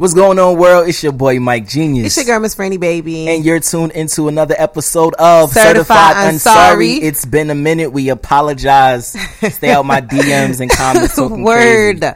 What's going on, world? It's your boy Mike Genius. It's your girl, Miss Franny Baby. And you're tuned into another episode of Certified Certified, Unsorry. Unsorry. It's been a minute. We apologize. Stay out my DMs and comments. Word. crazy.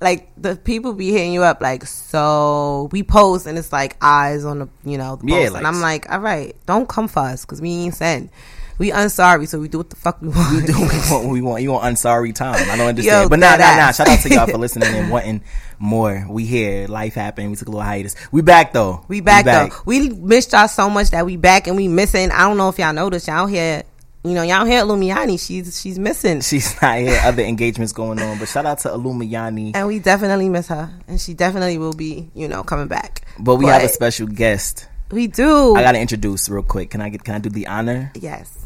Like the people be hitting you up like, so we post and it's like eyes on the, you know, the Yeah, like- and I'm like, all right, don't come for us because we ain't send. We unsorry, so we do what the fuck we want. We do what we want. We want you want unsorry time. I don't understand, Yo, but nah, nah, nah. Shout out to y'all for listening and wanting more. We here. Life happened. We took a little hiatus. We back though. We back, though. We missed y'all so much that we back and we missing. I don't know if y'all noticed. Y'all here, you know, y'all here Lumiani. She's she's missing, She's not here. Other engagements going on, but shout out to Illumiani. and we definitely miss her, and she definitely will be, you know, coming back. But we have a special guest. We do. I gotta introduce real quick. Can I get? Can I do the honor? yes,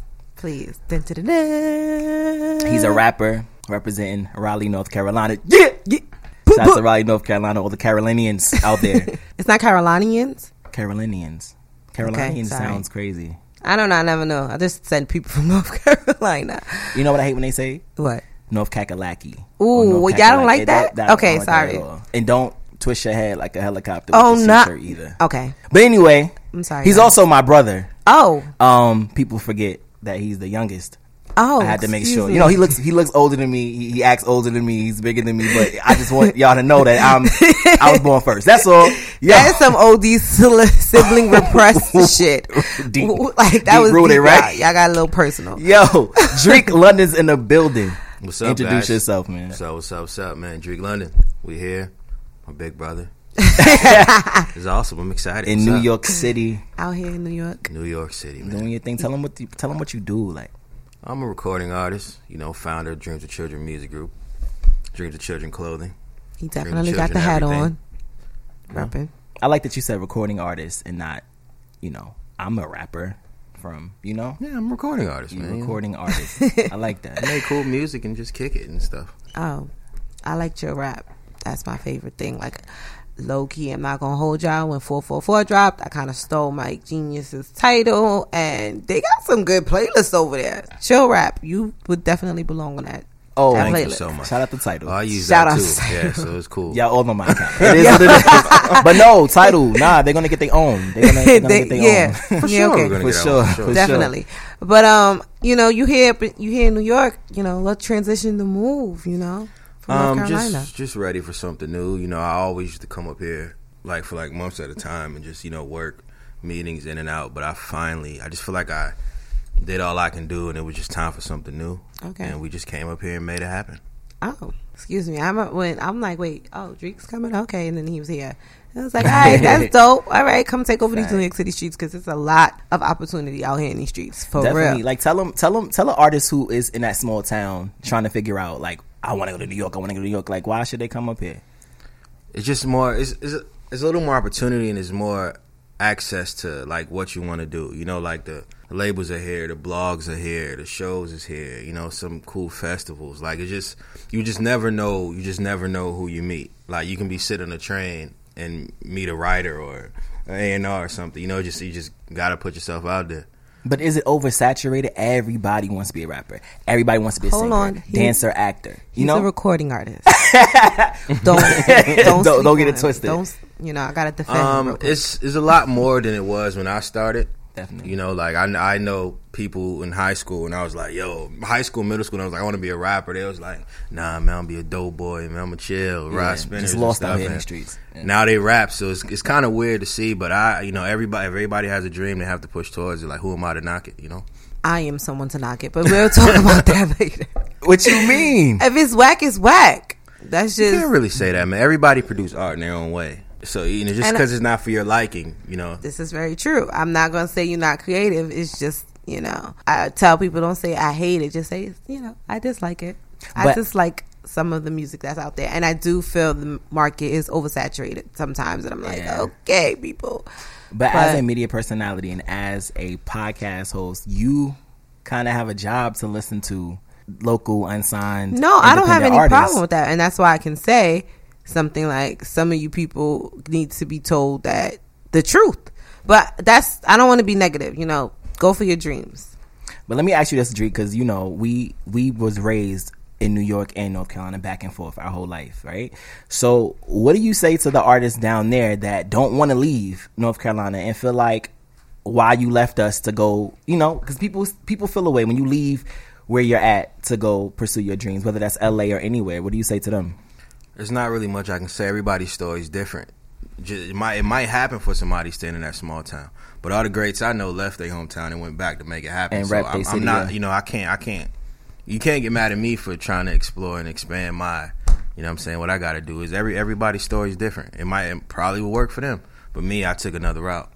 please. Dun, dun, dun. He's a rapper representing Raleigh, North Carolina. Yeah, yeah. Shout out to Raleigh, North Carolina, all the Carolinians out there. It's not Carolinians. Carolinians. Carolinians sorry. sounds crazy. I don't know. I never know. I just said people from North Carolina. You know what I hate when they say? What? North Kakalaki. Ooh, North well, y'all don't like that? I don't Okay, like that sorry. at. And don't twist your head like a helicopter Oh your no. either. Okay. But anyway, I'm sorry, He's guys. also my brother. Oh. Um, people forget that he's the youngest. Oh. I had to make sure. me. You know, he looks he looks older than me. He, he acts older than me. He's bigger than me. But I just want y'all to know that I'm I was born first. That's all. Yeah. That is some OD sil- sibling repressed shit. Deep- like that deep was rooted, deep, right? Y'all, y'all got a little personal. Yo, Drique London's in the building. What's up, Introduce guys? yourself, man. What's up, what's up, what's up, man? Drique London, we here. My big brother. it's awesome. I'm excited. In What's New up? York City, Out here in New York. New York City, man. doing your thing. Tell them what you, tell them what you do. Like, I'm a recording artist, you know, founder of Dreams of Children Music Group, Dreams of Children Clothing. He definitely got the hat everything. on. Rapping. I like that you said recording artist and not, you know, I'm a rapper from, you know, Yeah, I'm a recording artist, man. recording artist. I like that. I make cool music and just kick it and stuff. Oh, I liked your rap. That's my favorite thing. Like low key, I'm not gonna hold y'all. When 444 dropped, I kind of stole Mike Genius's title, and they got some good playlists over there. Chill rap, you would definitely belong on that. Oh, that Thank you so much. Shout out the title. Oh, I use Shout that out too. to- Yeah, so it's cool. Y'all all on my account. It is what it is. But no, title. Nah, they're gonna get their own. They're gonna, they're gonna They- get their yeah, own. For yeah, sure, okay. we're gonna For get sure. For for sure. definitely. But um, you know, you hear you here in New York. You know, let's transition the move. You know, from Um, North Carolina. just just ready for something new. You know, I always used to come up here like for like months at a time and just you know work meetings in and out. But I finally, I just feel like I did all I can do, and it was just time for something new. Okay. And we just came up here and made it happen. Oh, excuse me. I'm when I'm like, wait, oh, Drique's coming. Okay, and then he was here. I was like, all right, that's dope. All right, come take over these New York City streets because it's a lot of opportunity out here in these streets for Definitely. real. Like tell them, tell them, tell an artist who is in that small town trying to figure out like I want to go to New York. I want to go to New York. Like why should they come up here? It's just more. It's it's a, it's a little more opportunity and it's more access to like what you want to do. You know, like the labels are here, the blogs are here, the shows is here. You know, some cool festivals. Like it just you just never know. You just never know who you meet. Like you can be sitting on a train and meet a writer or A and R or something. You know, just you just gotta put yourself out there. But is it oversaturated? Everybody wants to be a rapper. Everybody wants to be a Hold singer, on. He- dancer, actor. He's You know, a recording artist. don't don't Don't- don't get it twisted. Don't you know? I gotta defend him. real Um, quick. it's it's a lot more than it was when I started. Definitely. You know, like I, I know people in high school, and I was like, yo, high school, middle school, and I was like, I want to be a rapper. They was like, nah, man, I'm gonna be a dope boy, man, I'm gonna chill, Yeah, ride spinners, just lost stuff, out here in the streets. Yeah. Now they rap, so it's it's kind of weird to see, but I, you know, everybody everybody has a dream, they have to push towards it. Like, who am I to knock it? You know? I am someone to knock it, but we'll talk about that later. What you mean? If it's whack, it's whack. That's You just can't really say that, man. Everybody produce art in their own way. So you know, just because it's not for your liking, you know, this is very true. I'm not gonna say you're not creative. It's just you know, I tell people don't say I hate it. Just say you know I dislike it. I But- dislike some of the music that's out there, and I do feel the market is oversaturated sometimes. And I'm like, Yeah. okay, people. But, as a media personality and as a podcast host, you kind of have a job to listen to local unsigned. No, I don't have any artists. problem with that, and that's why I can say something like some of you people need to be told that the truth. But that's I don't want to be negative. You know, go for your dreams. But let me ask you this, Drique, because you know we we was raised in New York and North Carolina back and forth our whole life, right? So, what do you say to the artists down there that don't want to leave North Carolina and feel like why you left us to go, you know, because people people feel away when you leave where you're at to go pursue your dreams, whether that's LA or anywhere. What do you say to them? There's not really much I can say. Everybody's story is different. Just, it might it might happen for somebody staying in that small town, but all the greats I know left their hometown and went back to make it happen. And so rep I'm, I'm not, you know, I can't, I can't. You can't get mad at me for trying to explore and expand my, you know, what I'm saying what I got to do is every everybody's story is different. It might it probably will work for them, but me, I took another route.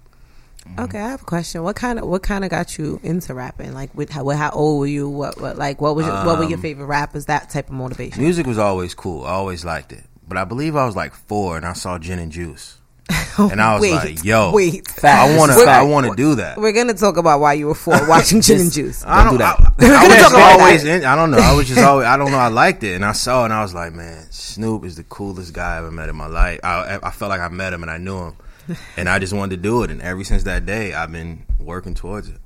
Okay, I have a question. What kind of what kind of got you into rapping? Like, with how, how old were you? What, what like what was your, what were your Um, favorite rappers? That type of motivation. Music was always cool. I always liked it, but I believe I was like four and I saw Gin and Juice, and I was wait, like, "Yo, wait. I want to, I want to do that." We're gonna talk about why you were four watching Gin and Juice. I Don't do that. I, I was always in, I don't know. I was just always. I don't know. I liked it, and I saw it, and I was like, man, Snoop is the coolest guy I ever met in my life. I, I felt like I met him, and I knew him, and I just wanted to do it. And ever since that day, I've been working towards it.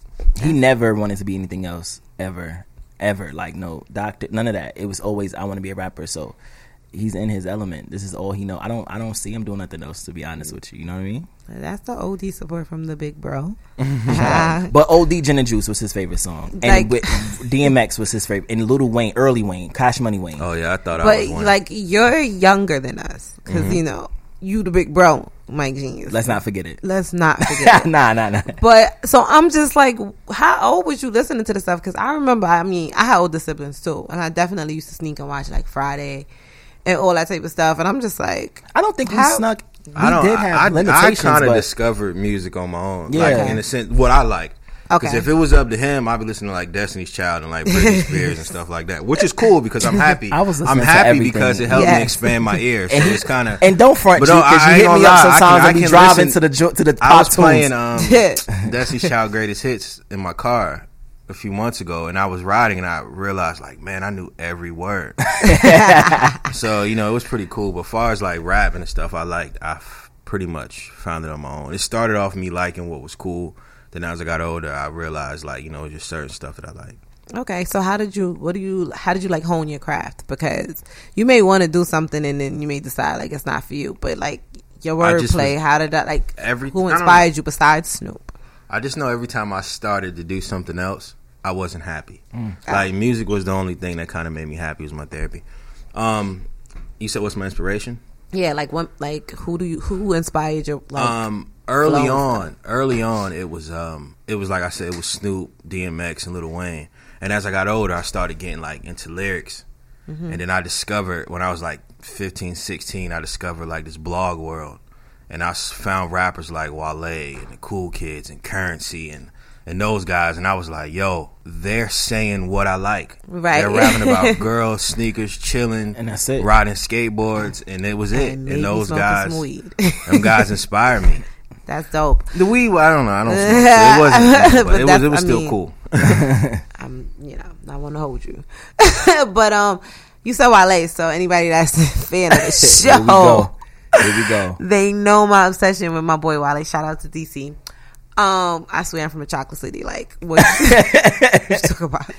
He never wanted to be anything else ever, ever. Like no doctor, none of that. It was always I want to be a rapper. So he's in his element. This is all he know. I don't I don't see him doing nothing else. To be honest with you, you know what I mean. That's the OD support from the big bro. But OD Gin and Juice was his favorite song, and Like- with DMX was his favorite, and Lil Wayne, early Wayne, Cash Money Wayne. Oh yeah, I thought I was one. like you're younger than us because mm-hmm. you know you the big bro, Mike Genius. Let's not forget it. Let's not forget. it. nah, nah, nah. But so I'm just like, how old was you listening to the stuff? Because I remember, I mean, I had older siblings too, and I definitely used to sneak and watch like Friday and all that type of stuff. And I'm just like, I don't think we snuck. We I don't. did have I, I, limitations, kind of discovered music on my own. Yeah. like in a sense, what I like. Because if it was up to him, I'd be listening to like Destiny's Child and like Britney Spears and stuff like that, which is cool because I'm happy. I was I'm happy because it helped Yes. me expand my ears. So And he- it's kind of and don't front But you because I- I you hit me gonna up lie. I sometimes can- I and be driving listen- to the to the I top was tunes. playing um, Yeah. Destiny's Child Greatest Hits in my car a few months ago, and I was riding, and I realized like, man, I knew every word. so you know, it was pretty cool. But far as like rap and stuff, I liked. I f- pretty much found it on my own. It started off me liking what was cool. Then as I got older, I realized like you know just certain stuff that I like. okay, so how did you? What do you? How did you like hone your craft? Because you may want to do something and then you may decide like it's not for you. But like your wordplay, how did that like? Every- who inspired you besides Snoop? I just know every time I started to do something else, I wasn't happy. Like music was the only thing that kind of made me happy. Was my therapy. Um, you said what's my inspiration? Yeah, like what? Like who do you? Who inspired your? Like, um, early on, early on, it was um, it was like I said, it was Snoop, DMX, and Lil Wayne. And as I got older, I started getting like into lyrics. And then I discovered when I was like 15, 16, I discovered like this blog world, and I found rappers like Wale and the Cool Kids and Curren$y and and those guys, and I was like, yo, they're saying what I like. Right. They're rapping about girls, sneakers, chilling, And that's it. riding skateboards, and it was it. and maybe And those guys, some them guys inspire me. That's dope. The weed, I don't know. I don't. Smoke, so it wasn't, but, But it was. It was I still mean- cool. I'm, you know, I want to hold you, but um, you said Wale, so anybody that's a fan of the show, Here we go. Here we go. they know my obsession with my boy Wale. Shout out to DC. Um, I swear I'm from a chocolate city. Like what you talk about?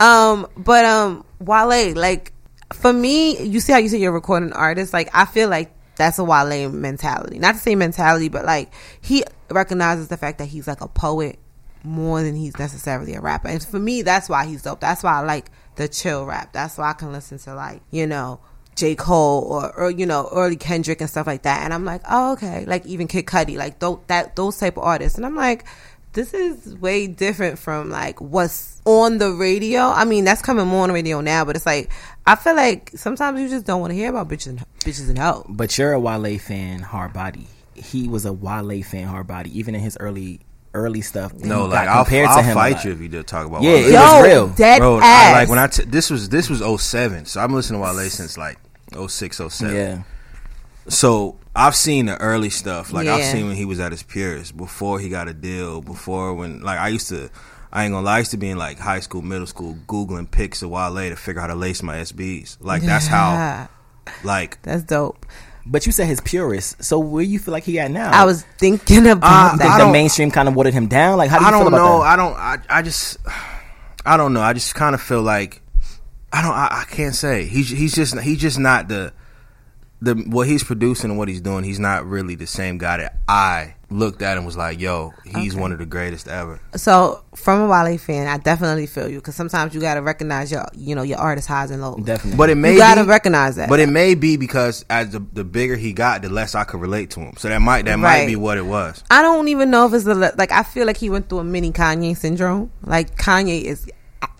Um, but um, Wale, like for me, you see how you say you're recording artist. Like I feel like that's a Wale mentality. Not the same mentality, but like he recognizes the fact that he's like a poet more than he's necessarily a rapper. And for me, that's why he's dope. That's why I like the chill rap. That's why I can listen to like you know. J. Cole or, or you know early Kendrick and stuff like that, and I'm like, oh okay, like even Kid Cudi, like those that those type of artists, and I'm like, this is way different from like what's on the radio. I mean, that's coming more on the radio now, but it's like I feel like sometimes you just don't want to hear about bitches and bitches and hoe. But you're a Wale fan, hard body. He was a Wale fan, hard body. Even in his early early stuff. No, like got I'll, compared I'll to him a fight lot. you if you did talk about. Yeah, Wale. it Yo, was real. dead Bro, ass. I, like when I t- this was this was 07, so I'm listening to Wale since like 06, 07. Yeah. So I've seen the early stuff. Like I've seen when he was at his purest, before he got a deal, before when like I used to. I ain't gonna lie. I used to be in like high school, middle school, googling pics of Wale to figure out how to lace my SBs. Like that's how. Like that's dope. But you said his purist. So where you feel like he at now? I was thinking about Uh, that. the mainstream kind of watered him down. Like how do you I feel don't about know. that? I don't. I, I just. I don't know. I just kind of feel like. I don't. I, I can't say. He's he's just he's just not the the what he's producing and what he's doing. He's not really the same guy that I looked at and was like, "Yo, he's Okay. one of the greatest ever." So from a Wale fan, I definitely feel you because sometimes you gotta recognize your you know your artist highs and lows. Definitely. But it may you gotta be, recognize that. But it may be because as the, the bigger he got, the less I could relate to him. So that might that Right. might be what it was. I don't even know if it's the like. I feel like he went through a mini Kanye syndrome. Like Kanye is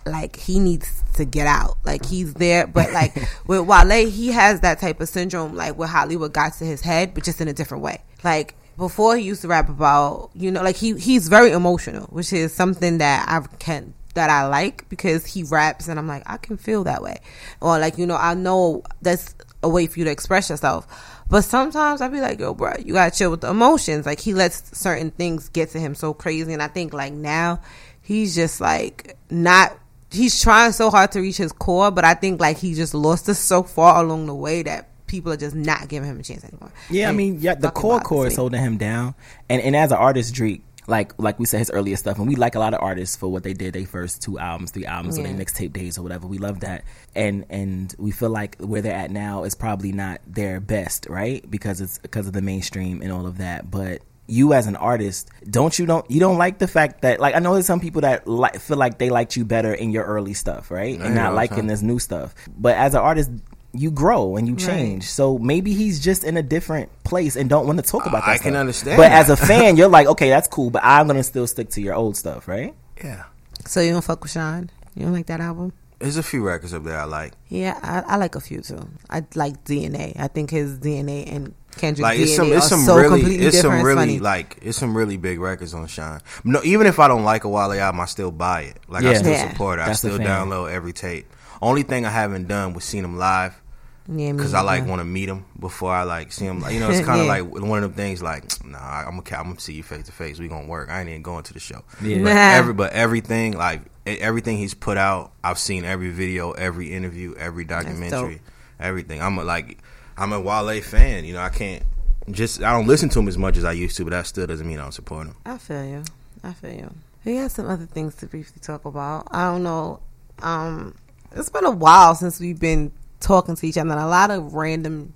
like he needs to get out. Like he's there, but like with Wale, he has that type of syndrome. Like where Hollywood got to his head, but just in a different way. Like before, he used to rap about you know, like he he's very emotional, which is something that I can that I like because he raps and I'm like I can feel that way, or like you know I know that's a way for you to express yourself. But sometimes I be like, yo, bro, you gotta chill with the emotions. Like he lets certain things get to him so crazy, and I think like now he's just like not. He's trying so hard to reach his core, but I think like he just lost us so far along the way that people are just not giving him a chance anymore. Yeah, I mean, yeah, the core core is holding him down, and and as an artist, Drique, like like we said, his earlier stuff, and we like a lot of artists for what they did. They first two albums, three albums, or Yeah. they mixtape days or whatever. We love that, and and we feel like where they're at now is probably not their best, right? Because it's because of the mainstream and all of that, but. You as an artist, don't you don't you don't like the fact that like I know there's some people that like feel like they liked you better in your early stuff, right? And not liking time. this new stuff. But as an artist, you grow and you Right. change. So maybe he's just in a different place and don't want to talk about that. I can understand But that. as a fan, you're like, okay, that's cool, but I'm gonna still stick to your old stuff, right? Yeah, So you don't fuck with Shine? You don't like that album? there's a few records up there I like. Yeah, I, I like a few too. I like DNA. I think his DNA and Kendrick Like DNA it's some it's are some so really completely it's different. some really funny. like it's some really big records on Shine. No, even if I don't like a Wale album, I still buy it. Like I still Yeah. support it. I That's the still download every tape. Only thing I haven't done was seen him live yeah, because I like want to meet him before I like see him. You know, it's kind of Yeah. like one of them things. Like, nah, I'm gonna I'm gonna see you face to face. We gonna work. I ain't even going to the show. Yeah. But every but everything like e- everything he's put out, I've seen every video, every interview, every documentary, everything. I'm a, like I'm a Wale fan. You know, I can't just I don't listen to him as much as I used to, but that still doesn't mean I don't support him. I feel you. I feel you. We got some other things to briefly talk about. I don't know. Um, it's been a while since we've been talking to each other, and a lot of random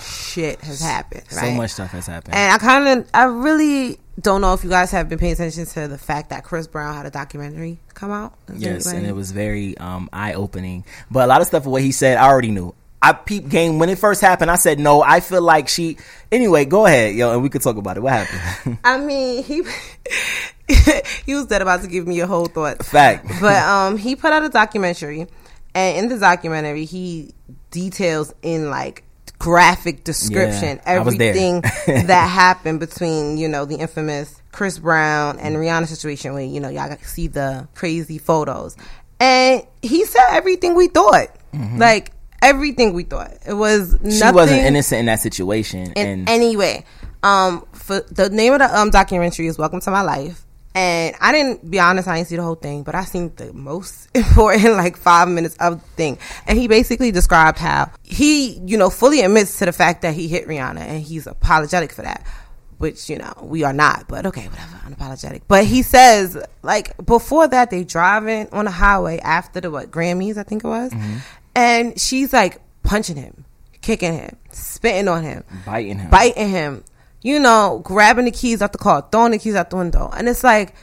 shit has happened. So much stuff has happened. And I kind of, I really don't know if you guys have been paying attention to the fact that Chris Brown had a documentary come out. Has yes, and it was very um, eye opening. But a lot of stuff of what he said, I already knew. I peeped game when it first happened. I said no. I feel like she. Anyway, go ahead, yo, and we could talk about it. What happened? I mean, he he was dead about to give me a whole thought. Fact. But um, he put out a documentary, and in the documentary, he details in like graphic description Yeah, I was there. everything that happened between you know the infamous Chris Brown and Rihanna situation, where you know y'all got to see the crazy photos, and he said everything we thought, like everything we thought. It was Mm-hmm. she wasn't innocent in that situation, in and any way. Um, for the name of the um documentary is "Welcome to My Life," and I didn't be honest, I didn't see the whole thing, but I seen the most important like five minutes of the thing, and he basically described how he, you know, fully admits to the fact that he hit Rihanna, and he's apologetic for that. Which you know we are not, but okay, whatever, unapologetic. But he says like before that they driving on the highway after the what Grammys I think it was, and she's like punching him, kicking him, spitting on him, biting him. biting him, you know, grabbing the keys out the car, throwing the keys out the window. And it's like,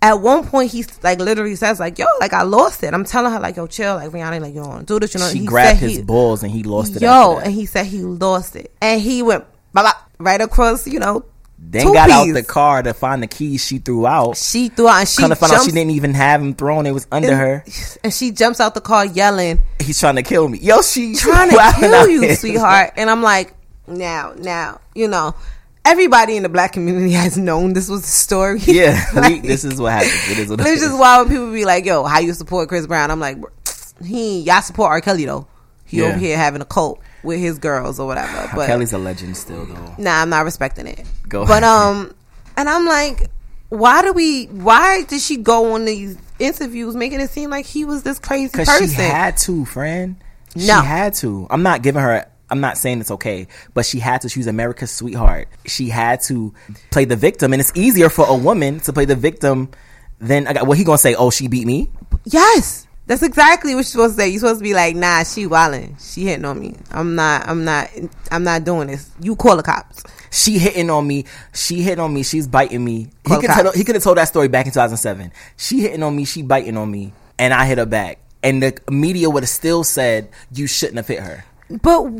at one point, he's like literally says, like, yo, like, I lost it. I'm telling her, like, yo, chill, like, Rihanna, like, you do this, you know. she he grabbed his he- balls and he lost it. Yo, and he said he lost it. And he went, blah, blah, right across, you know, then two got out the car to find the keys she threw out. She threw out, and she Kind of found out she didn't even have him thrown; it was under her. and she jumps out the car yelling, He's trying to kill me. Yo, she trying to kill you, here. sweetheart. And I'm like, now, now, you know, everybody in the black community has known this was the story. Yeah, Like, this is what happens. It is what it It's is. just wild when people be like, "Yo, how you support Chris Brown?" I'm like, he y'all support R. Kelly though. He Yeah. over here having a cult with his girls or whatever. But Kelly's a legend still, though. nah, I'm not respecting it. Go But ahead. um, and I'm like, why do we? Why did she go on these interviews making it seem like he was this crazy person? she had to, friend. She No. had to. I'm not giving her. I'm not saying it's okay, but she had to. She was America's sweetheart. She had to play the victim, and it's easier for a woman to play the victim than I got. What he gonna say? Oh, she beat me. yes. That's exactly what you're supposed to say. You're supposed to be like, nah, she wildin'. She hitting on me. I'm not. I'm not. I'm not doing this. You call the cops. She hitting on me. She hitting on me. She's biting me. He could tell, he could have told that story back in 2007. She hitting on me. She biting on me, and I hit her back. And the media would have still said you shouldn't have hit her. But, all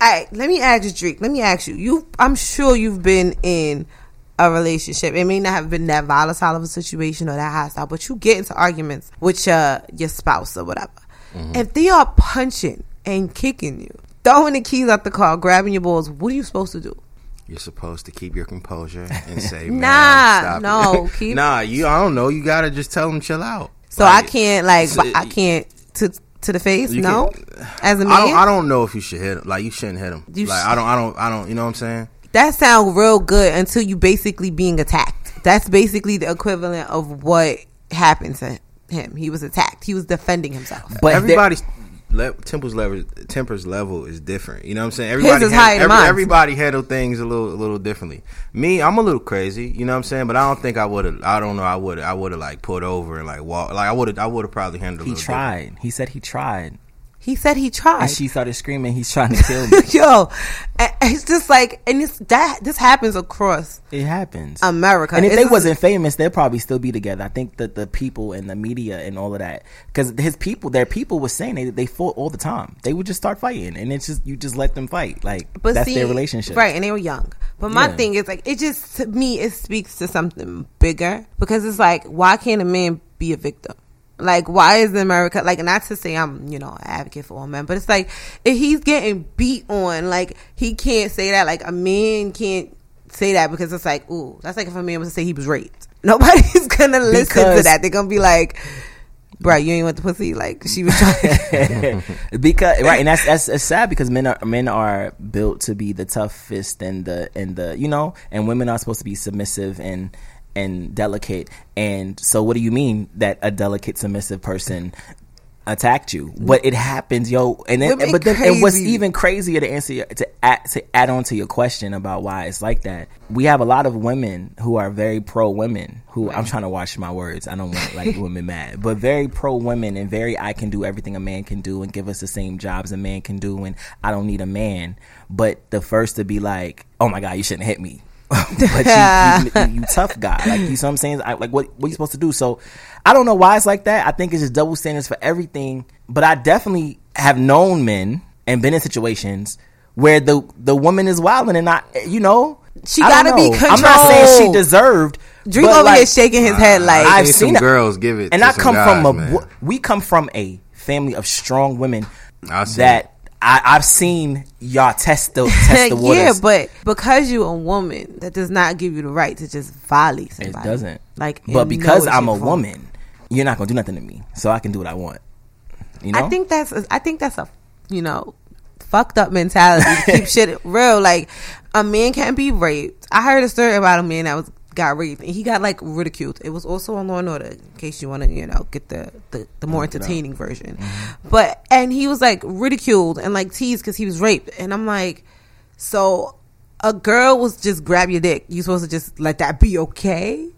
right, let me ask you, Drique. Let me ask you. You, I'm sure you've been in a relationship. It may not have been that volatile of a situation or that hostile, but you get into arguments with your your spouse or whatever. Mm-hmm. If they are punching and kicking you, throwing the keys out the car, grabbing your balls, what are you supposed to do? You're supposed to keep your composure and say, Nah, stop no, it." keep- nah, you. I don't know. You gotta just tell them chill out. So Like, I can't like so- I can't to to the face. No, as a man, I don't. I don't know if you should hit him. Like you shouldn't hit him. You like sh- I don't. I don't. I don't. You know what I'm saying? That sounds real good until you basically being attacked. That's basically the equivalent of what happened to him. He was attacked. He was defending himself. But everybody's le- tempers level tempers level is different. You know what I'm saying? Everybody is han- every- mine. everybody handle things a little a little differently. Me, I'm a little crazy. You know what I'm saying? But I don't think I would have. I don't know. I would. I would have like put over and like walk. Like I would have. I would have probably handled. He it a little different. tried. He said he tried, He said he tried. and she started screaming, "He's trying to kill me." Yo, it's just like, and it's that this happens across it happens. America. And if It's they just- wasn't famous, they'd probably still be together. I think that the people and the media and all of that, because his people, their people was saying they they fought all the time. They would just start fighting, and it's just you just let them fight. Like But that's see, their relationship, right? And they were young. But my Yeah. thing is like, it just to me, it speaks to something bigger because it's like, why can't a man be a victim? Like, why is America like? Not to say I'm, you know, an advocate for all men, but it's like if he's getting beat on, like he can't say that. Like a man can't say that because it's like, ooh, that's like if a man was to say he was raped. Nobody's gonna listen to that. They're gonna be like, bro, you ain't want the pussy. Like she was trying. To Because right, and that's that's it's sad because men are men are built to be the toughest and the and the you know, and women are supposed to be submissive and and delicate. And so, what do you mean that a delicate, submissive person? attacked you? But it happens yo and then but then and what's even crazier to answer your, to add to add on to your question about why it's like that we have a lot of women who are very pro women who i'm trying to watch my words. I don't want like women mad. But very pro women and very i can do everything a man can do and give us the same jobs a man can do and i don't need a man. But the first to be like oh my god you shouldn't hit me but you, you, you, you tough guy like you see what i'm saying I, like what what you supposed to do so i don't know why it's like that i think it's just double standards for everything but i definitely have known men and been in situations where the the woman is wilding and not you know She I gotta be know. i'm not saying she deserved. deserve Drink over like, here shaking his head like I've think seen some it. girls give it and to I some come from a man. we come from a family of strong women I see that I, I've seen y'all test the test the waters. yeah, but because you're a woman, that does not give you the right to just volley somebody. It doesn't. Like, but because I'm a woman, you're not gonna do nothing to me, so I can do what I want. You know, I think that's I think that's a you know fucked up mentality. to keep shit real. Like a man can't be raped. I heard a story about a man that was got raped and he got like ridiculed. It was also on Law and Order. In case you want to you know get the the, the more entertaining version. But and he was like ridiculed and like teased because he was raped. And I'm like, so a girl was just grab your dick. You supposed to just let that be okay?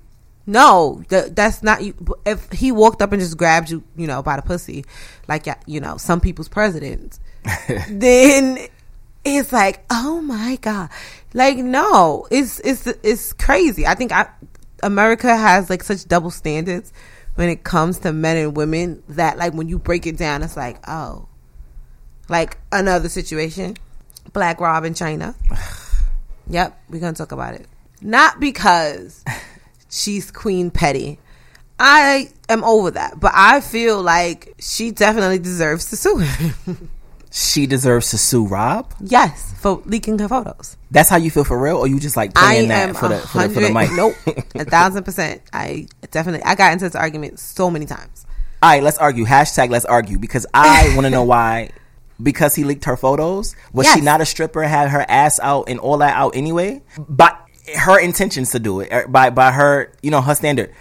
No, that, that's not you. If he walked up and just grabbed you, you know, by the pussy, like you know, some people's presidents, then it's like, oh my god, like no, it's it's it's crazy. I think I, America has like such double standards when it comes to men and women that like when you break it down, it's like oh, like another situation, Black Rob in Chyna. Yep, we're gonna talk about it. Not because she's Queen Petty. I am over that, but I feel like she definitely deserves to sue him. she deserves to sue Rob. yes, for leaking her photos. That's how you feel for real, or you just like playing that for the, for the for the mic? Nope, a thousand percent. I definitely. I got into this argument so many times. All right, let's argue. Hashtag let's argue because I want to know why. Because he leaked her photos. Was she not a stripper? Had her ass out and all that out anyway? But her intentions to do it, er, by by her, you know, her standard.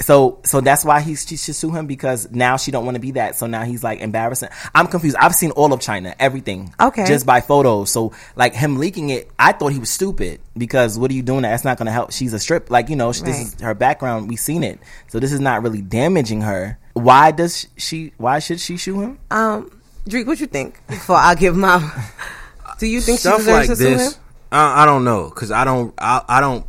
So so that's why he she should sue him because now she don't want to be that. So now he's like embarrassing. I'm confused. I've seen all of Chyna, everything. Okay. Just by photos. So like him leaking it, I thought he was stupid because what are you doing? That's not going to help. She's a strip. Like you know, this Right. is her background. We've seen it. So this is not really damaging her. Why does she? Why should she sue him? Um, Drique, what you think? Before I give my, do you think she deserves like to sue him? I, I don't know because I don't, I, I don't,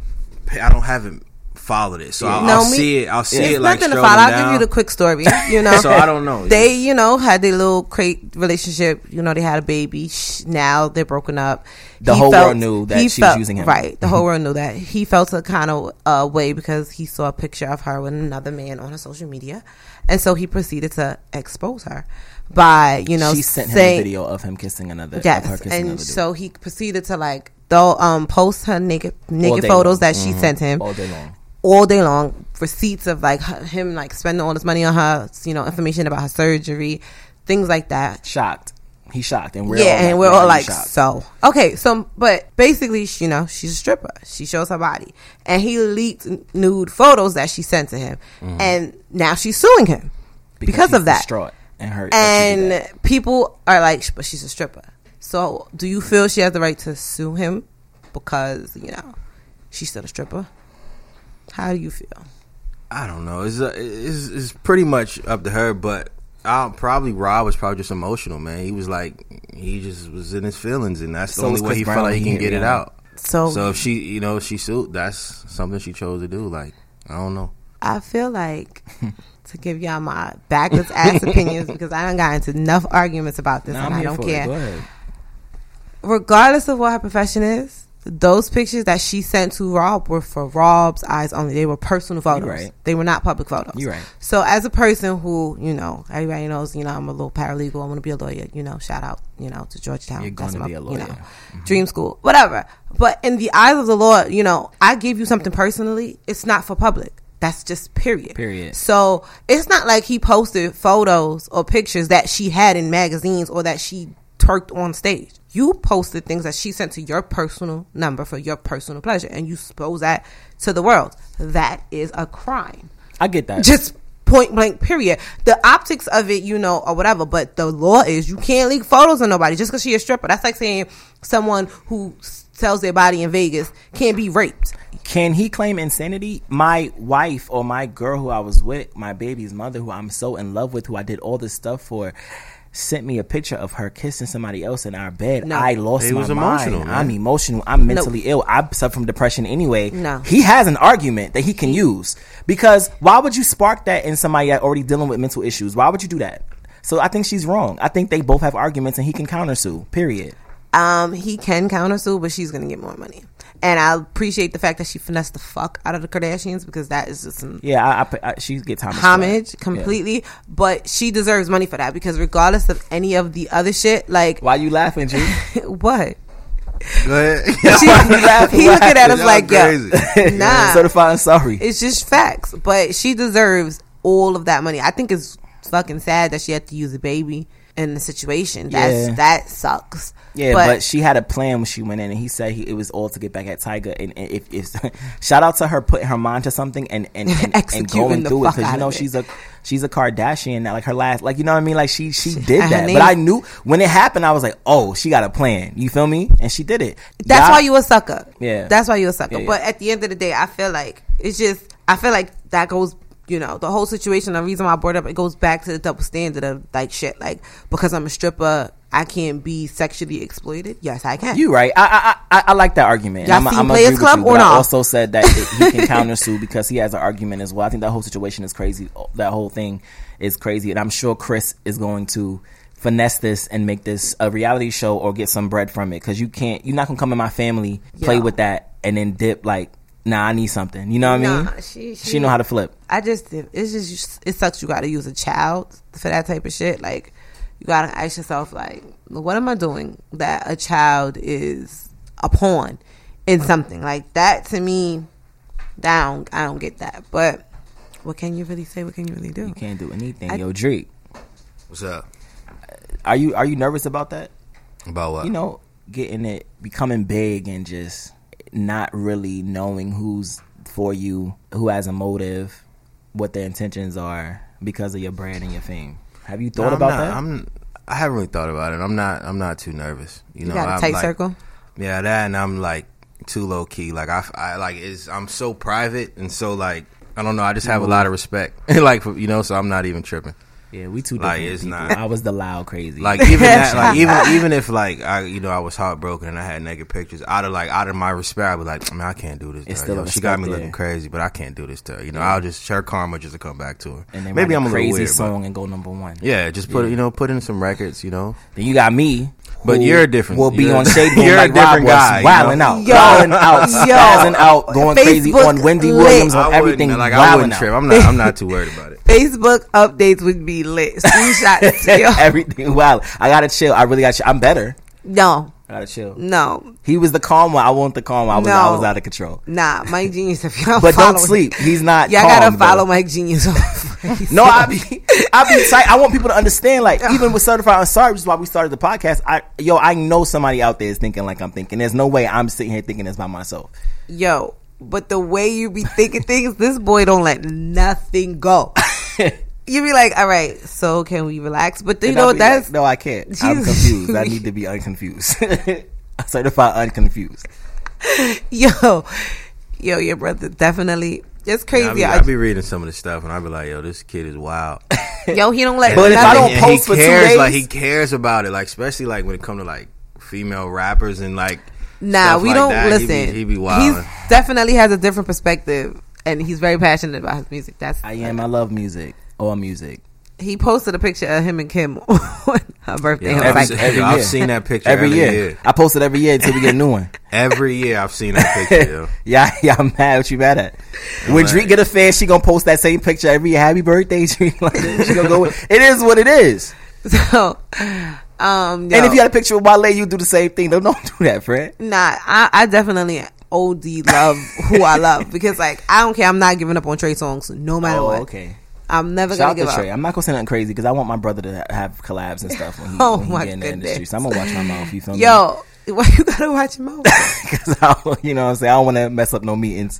I don't haven't followed this. so I'll, No, I'll me- see it. I'll see it like nothing to follow. I'll down. give you the quick story. You know, So I don't know. They, you know, had their little great relationship. You know, they had a baby. Now they're broken up. The whole world knew that he she was using him. Right. The whole world knew that. He felt a kind of uh, way because he saw a picture of her with another man on her social media, and so he proceeded to expose her by, you know, she sent him a video of him kissing another. Yes, kissing and another so he proceeded to like though um post her naked naked photos long. that she Mhm. sent him all day long. All day long receipts of like him like spending all this money on her you know information about her surgery things like that. Shocked. He's shocked, and we're yeah all and like, we're all like shocked? so. Okay so but basically you know she's a stripper. She shows her body. And he leaked nude photos that she sent to him. Mm-hmm. And now she's suing him because, he's of that. distraught and hurt. that she did that. and people are like but she's a stripper. So do you feel she has the right to sue him? Because you know she's still a stripper how do you feel I don't know. It's, uh, it's it's pretty much up to her, but I'll probably Rob was probably just emotional, man. He was like he just was in his feelings, and that's the only way he Brown felt like he he can hit get it Rihanna. out. so, So if she, you know, she sued, that's something she chose to do. Like I don't know. I feel like to give y'all my backwards ass opinions because I don't got into enough arguments about this Nah, and I'm I don't for it. Go care. Regardless of what her profession is, those pictures that she sent to Rob were for Rob's eyes only. They were personal photos. right. They were not public photos. You're right. So as a person who, you know, everybody knows, you know, I'm a little paralegal. I want to be a lawyer. You know, shout out, you know, to Georgetown. You're gonna be a You lawyer. know, Mm-hmm. dream school, whatever. But in the eyes of the law, you know, I give you something personally. It's not for public. That's just period. Period. So it's not like he posted photos or pictures that she had in magazines or that she twerked on stage. You posted things that she sent to your personal number for your personal pleasure, and you expose that to the world. That is a crime. I get that. Just point blank, period. The optics of it, you know, or whatever, but the law is you can't leak photos of nobody just because she a stripper. That's like saying someone who sells their body in Vegas can't be raped. Can he claim insanity? My wife or my girl who I was with, my baby's mother, who I'm so in love with, who I did all this stuff for, sent me a picture of her kissing somebody else in our bed. No. I lost It my was mind. emotional, man. I'm emotional. I'm mentally ill. I suffer from depression anyway. No. He has an argument that he can use because why would you spark that in somebody that already dealing with mental issues? Why would you do that? So I think she's wrong. I think they both have arguments and he can countersue. Period. Um, he can countersue, but she's gonna get more money. And I appreciate the fact that she finessed the fuck out of the Kardashians because that is just some Yeah, I, I, I she gets homage. for that. homage Yeah. completely. But she deserves money for that because regardless of any of the other shit, like Why you laughing, G? what? Go ahead. She, he looking at us Y'all like, crazy. yo, nah. Certified and sorry. It's just facts. But she deserves all of that money. I think it's fucking sad that she had to use a baby in the situation. That's Yeah. that sucks. Yeah, but, she had a plan when she went in, and he said he, it was all to get back at Tyga. And, and if, if shout out to her putting her mind to something and and, and, and going through it because you know she's a she's a Kardashian now, like her last, like you know what I mean. Like she she did that, name- but I knew when it happened, I was like, oh, she got a plan. You feel me? And she did it. That's Y'all- why you a sucker. Yeah. That's why you a sucker. Yeah, yeah. But at the end of the day, I feel like it's just I feel like that goes you know, the whole situation, the reason why I brought it up, it goes back to the double standard of like shit. Like because I'm a stripper, I can't be sexually exploited. Yes, I can. You right. I I I, I like that argument. Y'all I'm, seen I'm Players agree with Club you, or but I also said that it, he can countersue because he has an argument as well. I think that whole situation is crazy. Oh, that whole thing is crazy, and I'm sure Chris is going to finesse this and make this a reality show or get some bread from it because you can't. You're not gonna come in my family, play Yeah. with that, and then dip like. Nah, I need something. You know what I mean? She- she she- know how to flip. I just it's just it sucks. You got to use a child for that type of shit. Like you got to ask yourself, like, what am I doing that a child is a pawn in something like that? To me, that I don't, I don't get that. But what can you really say? What can you really do? You can't do anything. I- Yo, Drique, What's up? are you are you nervous about that? About what? you know, getting it, becoming big, and just not really knowing who's for you, who has a motive, what their intentions are because of your brand and your fame. Have you No, thought I'm about not- that? I'm. I haven't really thought about it. I'm not. I'm not too nervous. You, You know, got a I'm tight like- circle. Yeah, that, and I'm like too low key. Like I, I like is I'm so private and so like I don't know. I just have a lot of respect, like for, you know. So I'm not even tripping. Yeah, we two Like, it's people. not- I was the loud crazy. Like even that, like even even if like I you know I was heartbroken and I had naked pictures out of like out of my respect, I was like, man, I can't do this. It's still yo. She got me respect looking crazy, but I can't do this to her. You know, I'll just her karma just to come back to her. and then Maybe I'm a crazy weird, but- song and go number one. Yeah, just put Yeah. you know put in some records. You know, Then you got me. But who you're a different- Will be you're- on Shade Room you're a like Rob different was, guy, you wilding know? out, Yo. wilding out, Yo. spazzing out, going crazy on Wendy lit. Williams on everything. Like I wilding wouldn't out. trip. I'm not. I'm not too worried about it. Facebook updates would be lit. Screenshots. Yo. everything wild. I gotta chill. I really got. to I'm better. no, I gotta chill. no, He was the calm one. I want the calm one. I was. I was out of control. nah. Mike Genius. If y'all But don't sleep. He's not. Y'all calm, gotta follow though. Mike Genius. No, I be, I be. I want people to understand. Like, even with certified sorry, which is why we started the podcast. I, yo, I know somebody out there is thinking like I'm thinking. There's no way I'm sitting here thinking this by myself. Yo, but the way you be thinking things, this boy don't let nothing go. You be like, all right, so can we relax? But you And know what? That's like, no, I can't. I'm confused. I need to be unconfused. certified unconfused. yo, yo, your brother definitely. It's I crazy. be, I- I be reading some of the stuff and I be like, yo, this kid is wild. yo, he don't let. But if I don't And post for he two cares, days- like he cares about it, like especially like when it comes to like female rappers and like Nah, stuff we like don't that. He be- listen. He be, He's wild. definitely has a different perspective, and he's very passionate about his music. That's I am. I love music. All music. he posted a picture of him and Kim on her birthday. Yeah, I was every- like, every- year. I've seen that picture every, every year. year. I post it every year until we get a new one. Every year I've seen that picture. yeah, yeah, I'm mad. What you mad at? When mad. Drake get a fan, she gonna post that same picture every year. Happy birthday, Drake. Like, she gonna go. With, it is what it is. so, um, yo, And if you had a picture with Wale, you do the same thing. Don't don't do that, Fred. Nah, I, I definitely OD love who I love because like I don't care. I'm not giving up on Trey Songz no matter Oh, what. okay. I'm never Shout gonna out to give Trey. up. I'm not gonna say nothing crazy because I want my brother to have collabs and stuff when he, Oh, when he my get in the goodness. industry. So I'm gonna watch my mouth. You feel me? Yo, why you gotta watch him out? because you know what I'm saying. I don't want to mess up no meetings,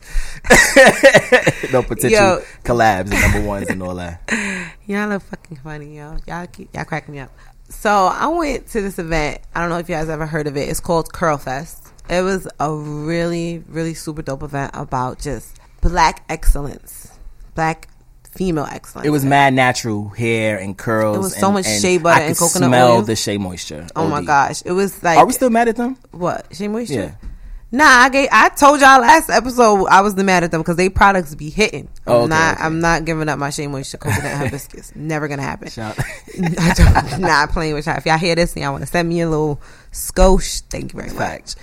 no potential Yo. collabs and number ones and all that. Y'all are fucking funny, yo. Y'all keep y'all cracking me up. So I went to this event. I don't know if you guys ever heard of it. It's called Curl Fest. It was a really, really super dope event about just black excellence, black female excellence. It was mad natural hair and curls. It was so and- much shea butter I and could coconut smell oil. the shea moisture. Oh my gosh! It was like Are we still mad at them? what shea moisture? Yeah. Nah, I gave, I told y'all last episode I was the mad at them because they products be hitting. I'm Oh, okay, not okay. I'm not giving up my shea moisture coconut hibiscus. Never gonna happen. Shout- I don't, not playing with y'all. If y'all hear this and y'all want to send me a little skosh, thank you very much.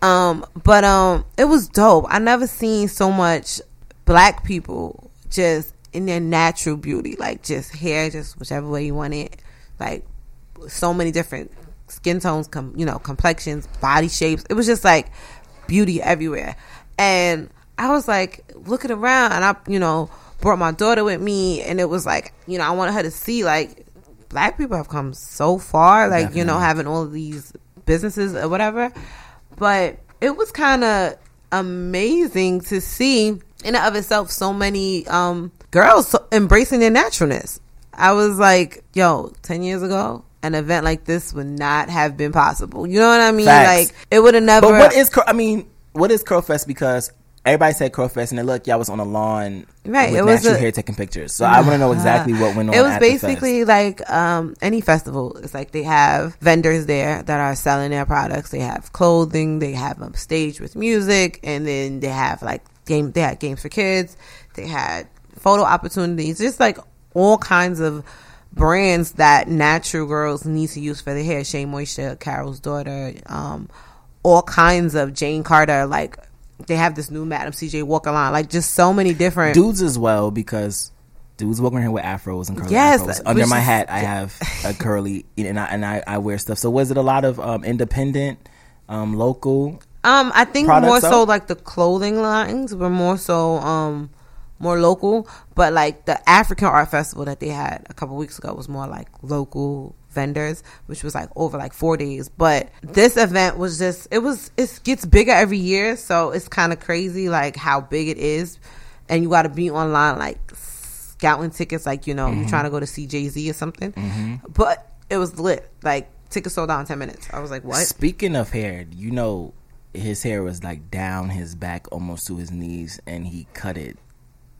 Um, but um, it was dope. I never seen so much black people just in their natural beauty, like just hair, just whichever way you want it, like so many different skin tones, com- you know, complexions, body shapes. It was just like beauty everywhere, and I was like looking around, and I, you know, brought my daughter with me, and it was like, you know, I wanted her to see like black people have come so far, like you know, having all these businesses or whatever. But it was kind of amazing to see in and of itself so many um girls embracing their naturalness i was like yo 10 years ago an event like this would not have been possible you know what i mean Facts. like it would have never But what is? I mean, what is Curl Fest? Because everybody said Curl Fest, and then look, y'all was on a lawn Right, with it was natural a- hair taking pictures. So I want to know exactly what went on. it was at the fest. basically like um, any festival. It's like they have vendors there that are selling their products. They have clothing. They have a stage with music, and then they have like game. They had games for kids. They had photo opportunities. Just like all kinds of brands that natural girls need to use for their hair. Shea Moisture, Carol's daughter, um, all kinds of Jane Carter. Like they have this new Madam CJ Walker line. Like just so many different. dudes as well because dudes walking around with afros and curly Yes, afros. Under my hat, I have a curly, and I and I, I wear stuff. So was it a lot of um, independent, um, local? Um, I think more so out? like the clothing lines were more so um more local, but like the African Art Festival that they had a couple weeks ago was more like local vendors, which was like over like four days. But this event was just it was it gets bigger every year, so it's kind of crazy like how big it is, and you got to be online like scouting tickets, like you know Mm-hmm. you're trying to go to see Jay Z or something. But it was lit, like tickets sold out in ten minutes. I was like, what? Speaking of hair, you know, his hair was like down his back almost to his knees, and he cut it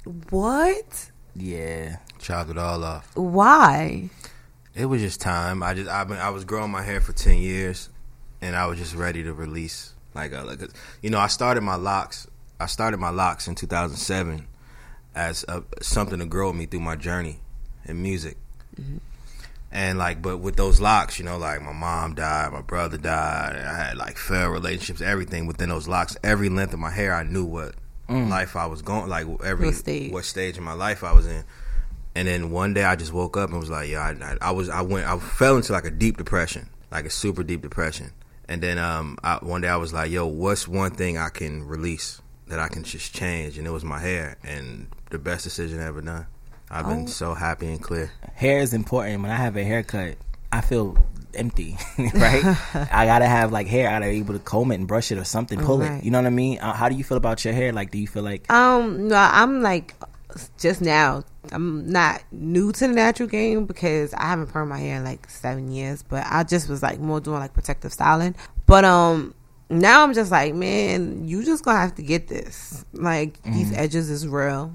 What? Yeah. Chopped it all off. Why? It was just time. I just I've been I was growing my hair for ten years, and I was just ready to release. Like, uh, like uh, you know, I started my locks. I started my locks in 2007 as a, something to grow me through my journey in music. Mm-hmm. And like, but with those locks, you know, like my mom died, my brother died, I had like failed relationships, everything within those locks. Every length of my hair, I knew what life I was going, like every What stage. what stage in my life I was in. And then one day I just woke up and was like, yeah, I, I, I was, I went, I fell into like a deep depression, like a super deep depression. And then um, I, one day I was like, yo, what's one thing I can release that I can just change? And it was my hair, and the best decision ever done. I've been Oh. so happy and clear. Hair is important. When I have a haircut, I feel empty, right? I gotta have like hair. I gotta be able to comb it and brush it or something, pull Right. it. You know what I mean? Uh, how do you feel about your hair? Like, do you feel like Um, no, I'm like just now. I'm not new to the natural game because I haven't permed my hair in like seven years, but I just was like more doing like protective styling. But um, now I'm just like, man, you just gonna have to get this. Like these edges is real,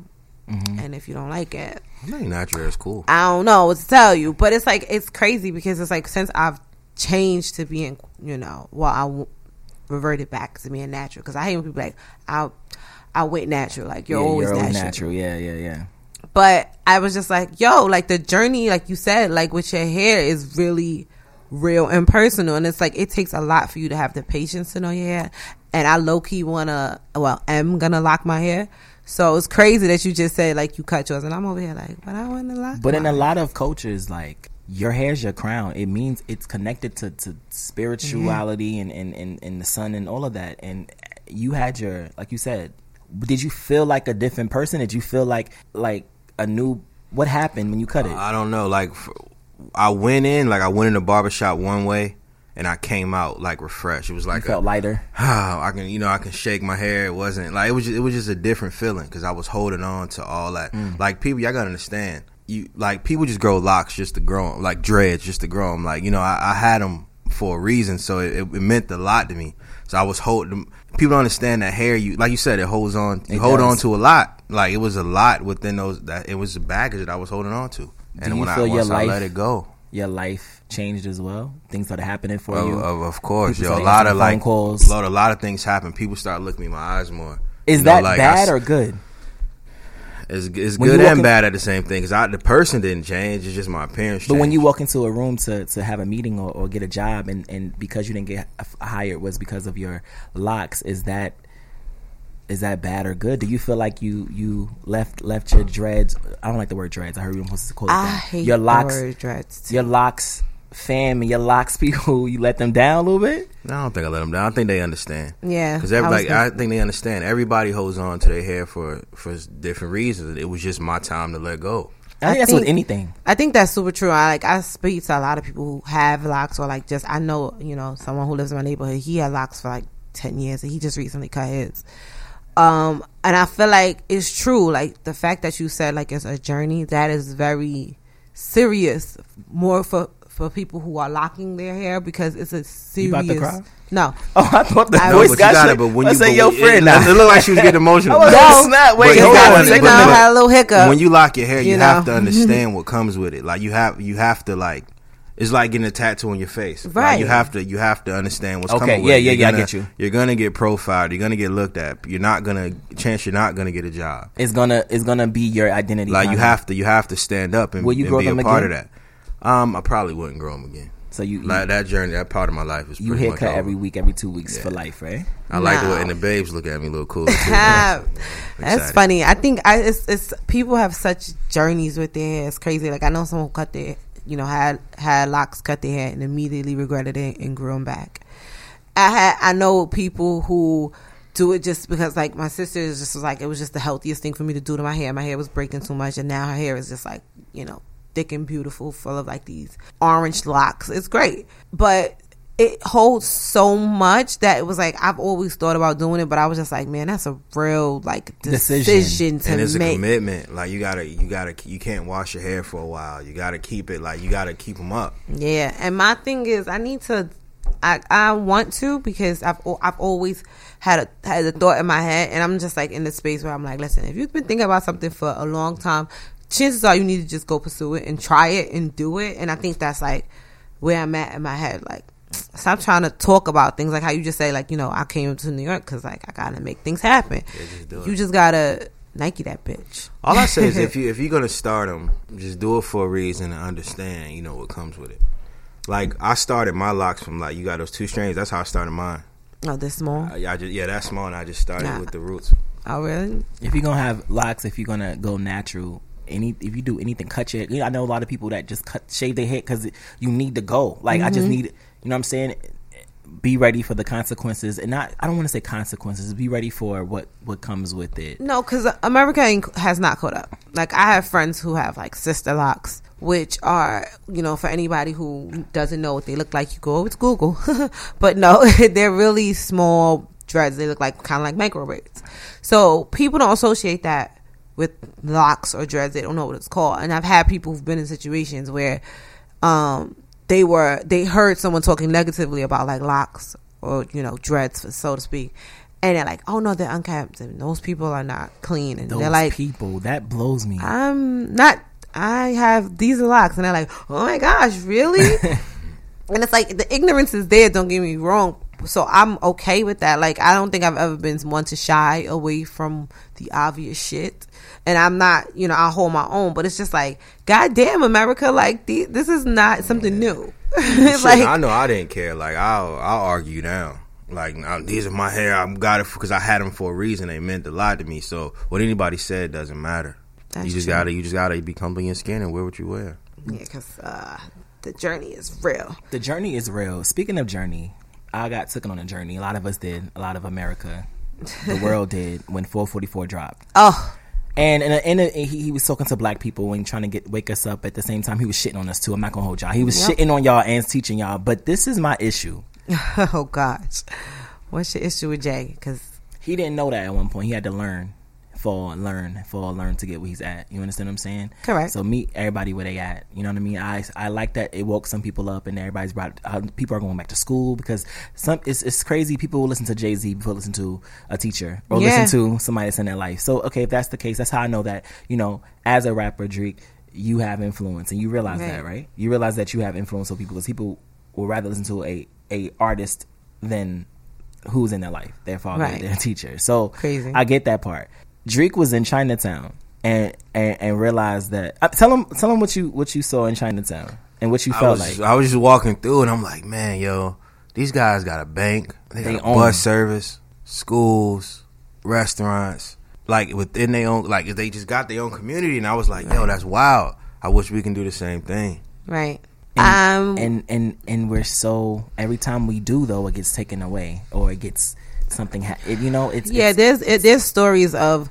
Mm-hmm. and if you don't like it, I think natural hair is cool. I don't know what to tell you, but it's like it's crazy because it's like since I've changed to being, you know, well, I w- reverted back to being natural because I hate when people like I, I went natural, like you're Yeah, always always natural. natural? Yeah, yeah, yeah. But I was just like, yo, like the journey, like you said, like with your hair is really real and personal, and it's like it takes a lot for you to have the patience to know your hair. And I low key wanna, well, am gonna lock my hair. So it's crazy that you just said like you cut yours, and I'm over here like, but I want to lock. But in a lot of cultures, like your hair's your crown. It means it's connected to, to spirituality mm-hmm. and, and, and, and the sun and all of that. And you had your, like you said, did you feel like a different person? Did you feel like like a new? What happened when you cut it? I don't know. Like, I went in, like, I went in the barbershop one way, and I came out like refreshed. It was like you felt a, lighter. I can, you know, I can shake my hair. It wasn't like it was. Just, it was just a different feeling because I was holding on to all that. Mm. Like people, y'all gotta understand. You like people just grow locks just to grow them, like dreads just to grow them. Like you know, I, I had them for a reason, so it, it meant a lot to me. So I was holding. People don't understand that hair. You like you said, it holds on. You It hold does. on to a lot. Like it was a lot within those. That it was the baggage that I was holding on to. And when I once I let it go, Your life changed as well. Things started happening for of, you. of, of course, People yo, a lot answering of like calls. a lot, a lot of things happen. People start looking me in my eyes more. Is You know, that like, bad s- or good? It's, it's When good and in- bad at the same thing because the person didn't change. It's just my appearance. But when you walk into a room to, to have a meeting or, or get a job, and, and because you didn't get hired was because of your locks, is that is that bad or good? Do you feel like you you left left your dreads? I don't like the word dreads. I heard you were supposed to call it I that. hate your locks, the word dreads. your locks fam and your locks people. You let them down a little bit. I don't think I let them down. I think they understand. Yeah, because I was everybody, gonna- I think they understand. Everybody holds on to their hair for for different reasons. It was just my time to let go. I think I that's with anything. I think that's super true. I like I speak to a lot of people who have locks or like just I know you know someone who lives in my neighborhood. He had locks for like ten years and he just recently cut his. Um, and I feel like it's true. Like the fact that you said like it's a journey that is very serious. More for for people who are locking their hair because it's a serious. about to cry? No, Oh, I thought the I No, voice but you got got it. But when I you say your when- friend, it, now. it looked like she was getting emotional. Was No. like, snap. Wait, you hold gotta on. understand- you know, I had a little hiccup. when you lock your hair, you, You have to understand what comes with it. Like you have you have to like it's like getting a tattoo on your face. Like, Right. you have to you have to understand what's Okay, coming with yeah, it. yeah, You're yeah, I gonna- get you. You're gonna get profiled. You're gonna get looked at. You're not gonna chance. You're not gonna get a job. It's gonna it's gonna be your identity. Like you have to you have to stand up and, Will you and grow be a them part again? of that. Um, I probably wouldn't grow them again. So you you, Like that journey, that part of my life is you pretty much haircut every week, every two weeks Yeah. for life, right? I like the way and the babes look at me a little cool. Too, That's funny. I think I it's, it's people have such journeys with their hair. It's crazy. Like I know someone who cut their you know had had locks, cut their hair, and immediately regretted it and grew them back. I had I know people who do it just because like my sister is just was like it was just the healthiest thing for me to do to my hair. My hair was breaking too much, and now her hair is just like you know thick and beautiful, full of like these orange locks. It's great, but it holds so much that it was like I've always thought about doing it, but I was just like, man, that's a real like Decision. decision, to and it's a make. commitment. Like you gotta, you gotta, you can't wash your hair for a while. You gotta keep it. Like you gotta keep them up. Yeah, and my thing is, I need to I I want to because I've I've always had a had a thought in my head, and I'm just like in the space where I'm like, listen, if you've been thinking about something for a long time, chances are you need to just go pursue it and try it and do it. And I think that's like where I'm at in my head, like. Stop trying to talk about things like how you just say, like you know, I came to New York because like I gotta make things happen. just you just gotta Nike that bitch. All I say is if you if you're gonna start them, just do it for a reason and understand, you know, what comes with it. Like I started my locks from like you got those two strings. That's how I started mine. Oh, this small. Uh, I, I just yeah, that's small, and I just started Nah. with the roots. Oh, really? If you're gonna have locks, if you're gonna go natural, any if you do anything, cut your. You know, I know a lot of people that just cut shave their head because you need to go. Like I just mm-hmm. need, you know, what I'm saying, be ready for the consequences, and not. I don't want to say consequences. Be ready for what what comes with it. No, because America has not caught up. Like I have friends who have like sister locks, which are you know for anybody who doesn't know what they look like, you go over to Google. but no, they're really small dreads. They look like kind of like micro braids. So people don't associate that with locks or dreads. They don't know what it's called. And I've had people who've been in situations where um, they were they heard someone talking negatively about like locks or you know dreads, so to speak. And they're like, "Oh no, they're unkept, and those people are not clean." And Those they're like, people that blows me. I'm not. I have these locks, and they're like, "Oh my gosh, really?" and it's like the ignorance is there. Don't get me wrong. So I'm okay with that. Like I don't think I've ever been one to shy away from the obvious shit. And I'm not, you know, I hold my own. But it's just like, goddamn, America, like the, this is not something new. it's Shit, like, I know I didn't care. Like I'll I'll argue now. Like now, these are my hair. I got it because I had them for a reason. They meant a lot to me. So what anybody said doesn't matter. That's you just true. gotta you just gotta be comfortable in your skin and wear what you wear. yeah, because uh, the journey is real. the journey is real. Speaking of journey, I got taken on a journey. A lot of us did. A lot of America, the world did when 444 dropped. Oh, And in a, in a, he, he was talking to black people and trying to get wake us up. At the same time, he was shitting on us too. I'm not gonna hold y'all. He was Yep. shitting on y'all and teaching y'all. But this is my issue. oh gosh. What's your issue with Jay? Because He didn't know that at one point. He had to learn, fall, and learn, fall, and learn to get where he's at. You understand what I'm saying? Correct. So meet everybody where they at. You know what I mean? I I like that it woke some people up and everybody's brought. Uh, people are going back to school because some it's it's crazy. People will listen to Jay Z before listen to a teacher or Yeah. listen to somebody that's in their life. So okay, if that's the case, that's how I know that you know as a rapper, Drique, you have influence and you realize Right. that, right? You realize that you have influence on people because people will rather listen to a a artist than who's in their life, their father, Right. their teacher. So Crazy. I get that part. Drique was in Chinatown and and, and realized that. Uh, tell him tell him what you what you saw in Chinatown and what you I felt was like. I was just walking through and I'm like, man, yo, these guys got a bank, they got a bus them. service, schools, restaurants, like within their own, like they just got their own community. And I was like, yo, that's wild. I wish we can do the same thing. right. And, um, and and and we're so every time we do though it gets taken away or it gets something. Ha- it, you know, it's yeah, it's, there's it, there's stories of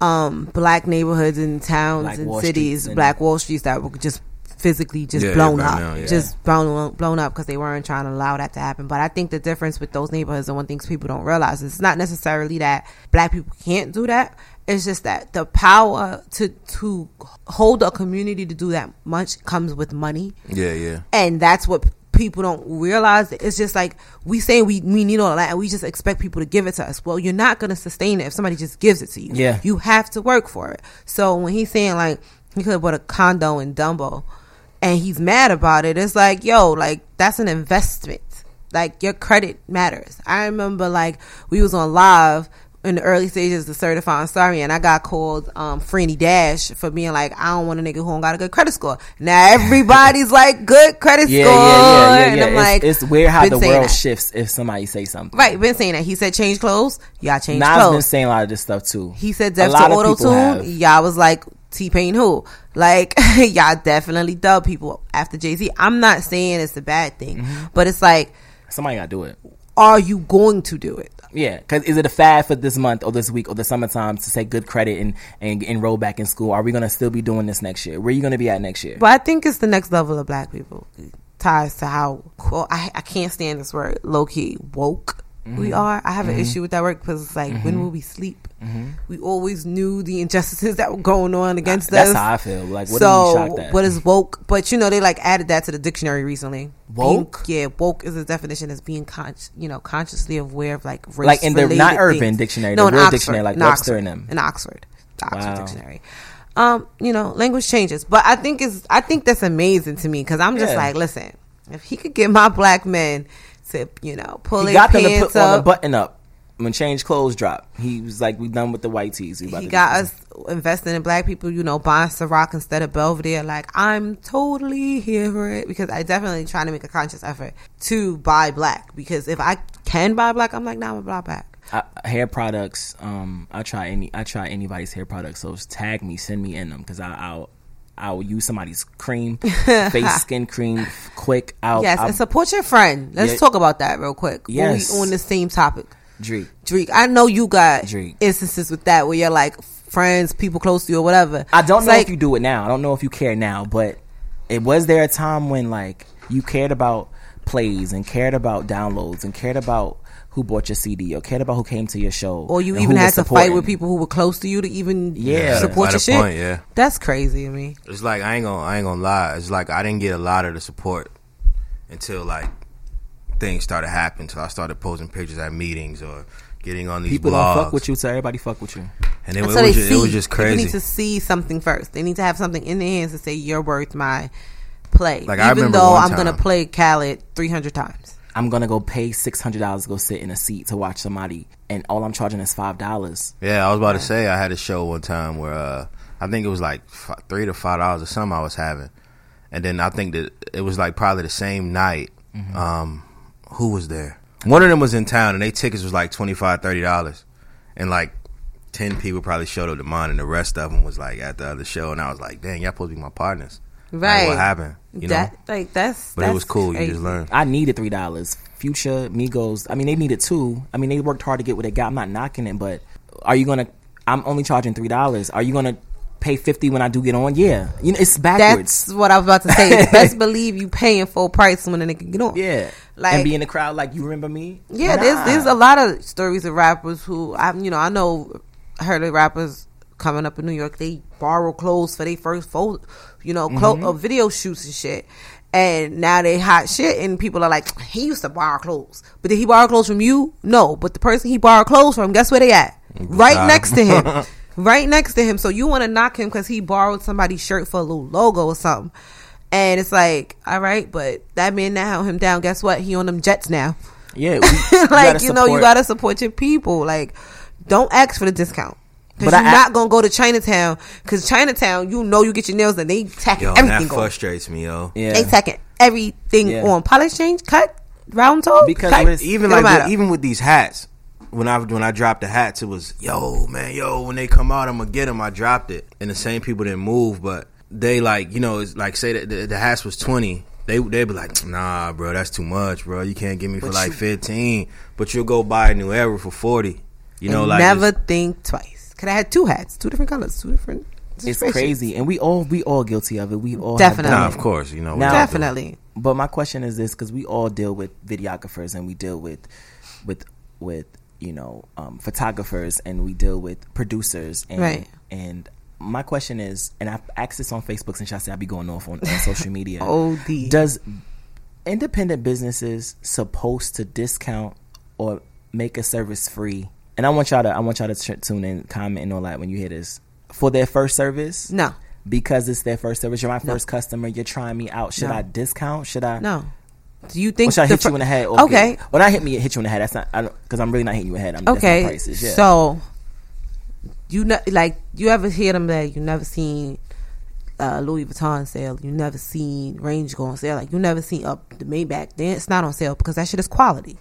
um black neighborhoods and towns Black and Wall cities, and- black Wall Streets that were just physically just Yeah, blown right up, now, yeah. just blown blown up because they weren't trying to allow that to happen. But I think the difference with those neighborhoods and one things people don't realize is it's not necessarily that black people can't do that. It's just that the power to to hold a community to do that much comes with money Yeah, yeah. and that's what people don't realize it's just like we say we, we need all that and we just expect people to give it to us. Well you're not going to sustain it if somebody just gives it to you. Yeah. you have to work for it. So when he's saying like he could have bought a condo in dumbo and he's mad about it it's like yo like that's an investment. Like your credit matters. I remember like we was on live in the early stages of certifying sorry and I got called um Freeney Dash for being like I don't want a nigga who don't got a good credit score. Now everybody's like good credit yeah, score yeah, yeah, yeah, yeah. and. I'm It's, like it's weird how the world that. shifts if somebody say something. Right, been saying that. He said change clothes, y'all change Nas been saying a lot of this stuff too. He said lot to auto tune. Y'all was like T Pain who? Like y'all definitely dub people after Jay Z. I'm not saying it's a bad thing, Mm-hmm. but it's like, Somebody got to do it. Are you going to do it? Yeah, because is it a fad for this month or this week or the summertime to say good credit and, and enroll back in school? Are we gonna still be doing this next year? Where are you gonna be at next year? But I think it's the next level of black people ties to how well I, I can't stand this word low key woke we Mm-hmm. are. I have an issue with that word because it's like when will we sleep? We always knew the injustices that were going on against us. That's how I feel. Like, what are you shocked so at? what is woke? But you know, they like added that to the dictionary recently. Woke? Being- yeah, woke is a definition as being con- you know, consciously aware of like race Like in the- not urban things. dictionary, no, the real Oxford, dictionary, like in Webster Oxford, and them. in Oxford, the Oxford Wow. dictionary. Um, you know, language changes, but I think is I think that's amazing to me because I'm just Yeah. like, listen, if he could get my black men to you know pull he their got them to pants put on the up, button up when change clothes drop. He was like, "We done with the white tees. We about he to got us investing in black people, you know, buying Ciroc instead of Belvedere. Like, I'm totally here for it because I definitely trying to make a conscious effort to buy black because if I can buy black, I'm like, nah, I'm gonna buy black. I, hair products. Um, I try any. I try anybody's hair products. So tag me, send me in them because I'll. I'll use somebody's cream, face skin cream, quick. I'll, yes, I'll and support your friend. Let's Yeah. talk about that real quick. Yes. we on the same topic. Drique. Drique, I know you got Drique. instances with that where you're like friends, people close to you or whatever. I don't It's know like, if you do it now. I don't know if you care now, but it was there a time when like you cared about plays and cared about downloads and cared about who bought your CD or cared about who came to your show, or you even had was to fight with people who were close to you to even Yeah. support your a shit. point, yeah. That's crazy to me. It's like I ain't gonna I ain't gonna lie. It's like I didn't get a lot of the support until like things started happening. So I started posting pictures at meetings or getting on these People blogs. don't fuck with you, so everybody fuck with you. and it, was- so it they was just, see. it was just People crazy. need to see something first. They need to have something in their hands to say you're worth my play. Like, I Even remember though I'm gonna play Khaled 300 times. I'm gonna go pay six hundred dollars to go sit in a seat to watch somebody, and all I'm charging is five dollars. Yeah, I was about to say I had a show one time where uh, I think it was like f- three to five dollars or something I was having, and then I think that it was like probably the same night. Mm-hmm. Um, who was there? One of them was in town, and they tickets was like twenty five, thirty dollars, and like ten people probably showed up to mine, and the rest of them was like at the other show, and I was like, dang, y'all supposed to be my partners, Like, Right. what happened? You know, like that's. but it was cool. You just learned. I needed three dollars. Future, Migos. I mean, they needed two. I mean, they worked hard to get what they got. I'm not knocking it, but are you gonna? I'm only charging three dollars. Are you gonna pay fifty when I do get on? Yeah, you know it's backwards. That's what I was about to say. Best believe you paying full price when a nigga get on. yeah, Like- and be in the crowd like you remember me. Yeah, Nah. there's there's a lot of stories of rappers who I you know I know heard of rappers coming up in New York they borrow clothes for their first photo, you know, clo- Mm-hmm. uh, video shoots and shit. And now they hot shit, and people are like, he used to borrow clothes, but did he borrow clothes from you? No, but the person he borrowed clothes from, guess where they at? Right God. next to him, right next to him. So you want to knock him because he borrowed somebody's shirt for a little logo or something, and it's like, all right, but that man now held him down. Guess what? He on them jets now Yeah, we, like gotta you know, you gotta support your people. Like, don't ask for the discount. Cause But you're I- not gonna go to Chinatown. Cause Chinatown, you know, you get your nails and they tacking Yo, everything that on. frustrates me, yo. Yeah, They tacking everything Yeah. on. Polish change, cut, round toe, Because cut. with- even It don't like matter. with, even with these hats when i when i dropped the hats it was yo man yo when they come out i'm gonna get them i dropped it and the same people didn't move but they like you know it's like say that the, the hats was 20 they they'd be like nah bro that's too much bro you can't get me for But like you- 15 but you'll go buy a new era for 40 you know like never think twice. Cause I had two hats, two different colors, two different. it's crazy, and we all we all guilty of it. We all Definitely. done nah of course you know Now- Definitely. But my question is this: because we all deal with videographers and we deal with with with you know um, photographers and we deal with producers and Right. and my question is, and I've asked this on Facebook since I said I'd be going off on, on social media. OD. Does independent businesses supposed to discount or make a service free? And I want y'all to I want y'all to t- tune in, comment, and all that when you hear this for their first service. No, because it's their first service. You're my first customer. You're trying me out. Should No. I discount? Should I? no. Do you think? Or should I hit fir- you in the head? Okay. When I hit me, hit you in the head. That's not because I'm really not hitting you in the head. I'm, that's Okay, prices. Yeah. so you know, like you ever hear them that you never seen uh, Louis Vuitton sale, you never seen Range go on sale, like you never seen up the Maybach. Then it's not on sale because that shit is quality.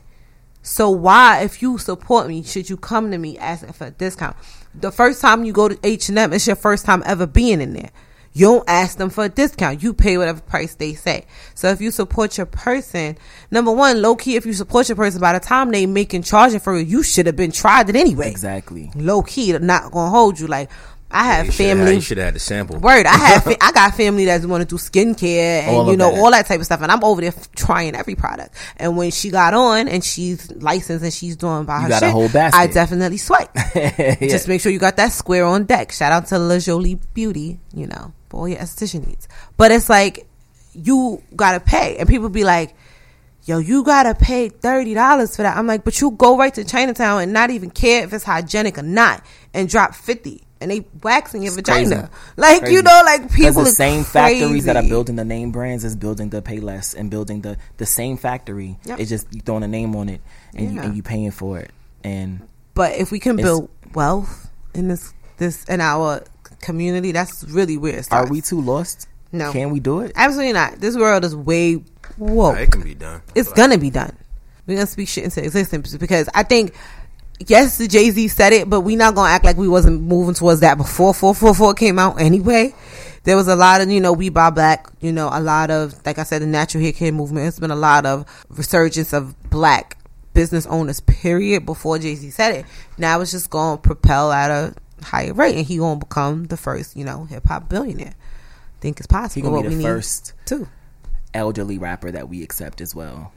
So why, if you support me, should you come to me asking for a discount? The first time you go to H and M, it's your first time ever being in there. You don't ask them for a discount. You pay whatever price they say. So if you support your person, number one, low key, if you support your person, by the time they making charging for you, you should have been tried it anyway exactly. low key not gonna hold you like I have shoulda family. You should have had the sample. Word, I have fa- I got family that's wanting to do skincare and All you know that. all that type of stuff, and I'm over there f- trying every product. And when she got on and she's licensed and she's doing by You her got a whole basket. I definitely swipe. Yeah. Just make sure you got that square on deck. Shout out to La Jolie Beauty, you know, for all your esthetician needs. But it's like you gotta pay, and people be like, "Yo, you gotta pay thirty dollars for that." I'm like, "But you go right to Chinatown and not even care if it's hygienic or not, and drop fifty, and they waxing your vagina, crazy. like Crazy. you know, like people the are same factories that are building the name brands is building the Payless and building the the same factory. Yep. It's just you throwing a name on it and you Yeah. and you paying for it. And But if we can build wealth in this this in our community, that's really where it are we too lost? No. Can we do it? Absolutely not. This world is way whoa. It can be done. It's gonna be done. We're gonna speak shit into existence because I think yes, the Jay Z said it, but we not gonna act like we wasn't moving towards that before four four four came out anyway. There was a lot of you know we buy black, you know, a lot of like I said, the natural hair care movement. It's been a lot of resurgence of black business owners. Period. Before Jay Z said it, now it's just gonna propel at a higher rate, and he gonna become the first you know hip hop billionaire. Think it's possible. He gonna be the first too. elderly rapper that we accept as well.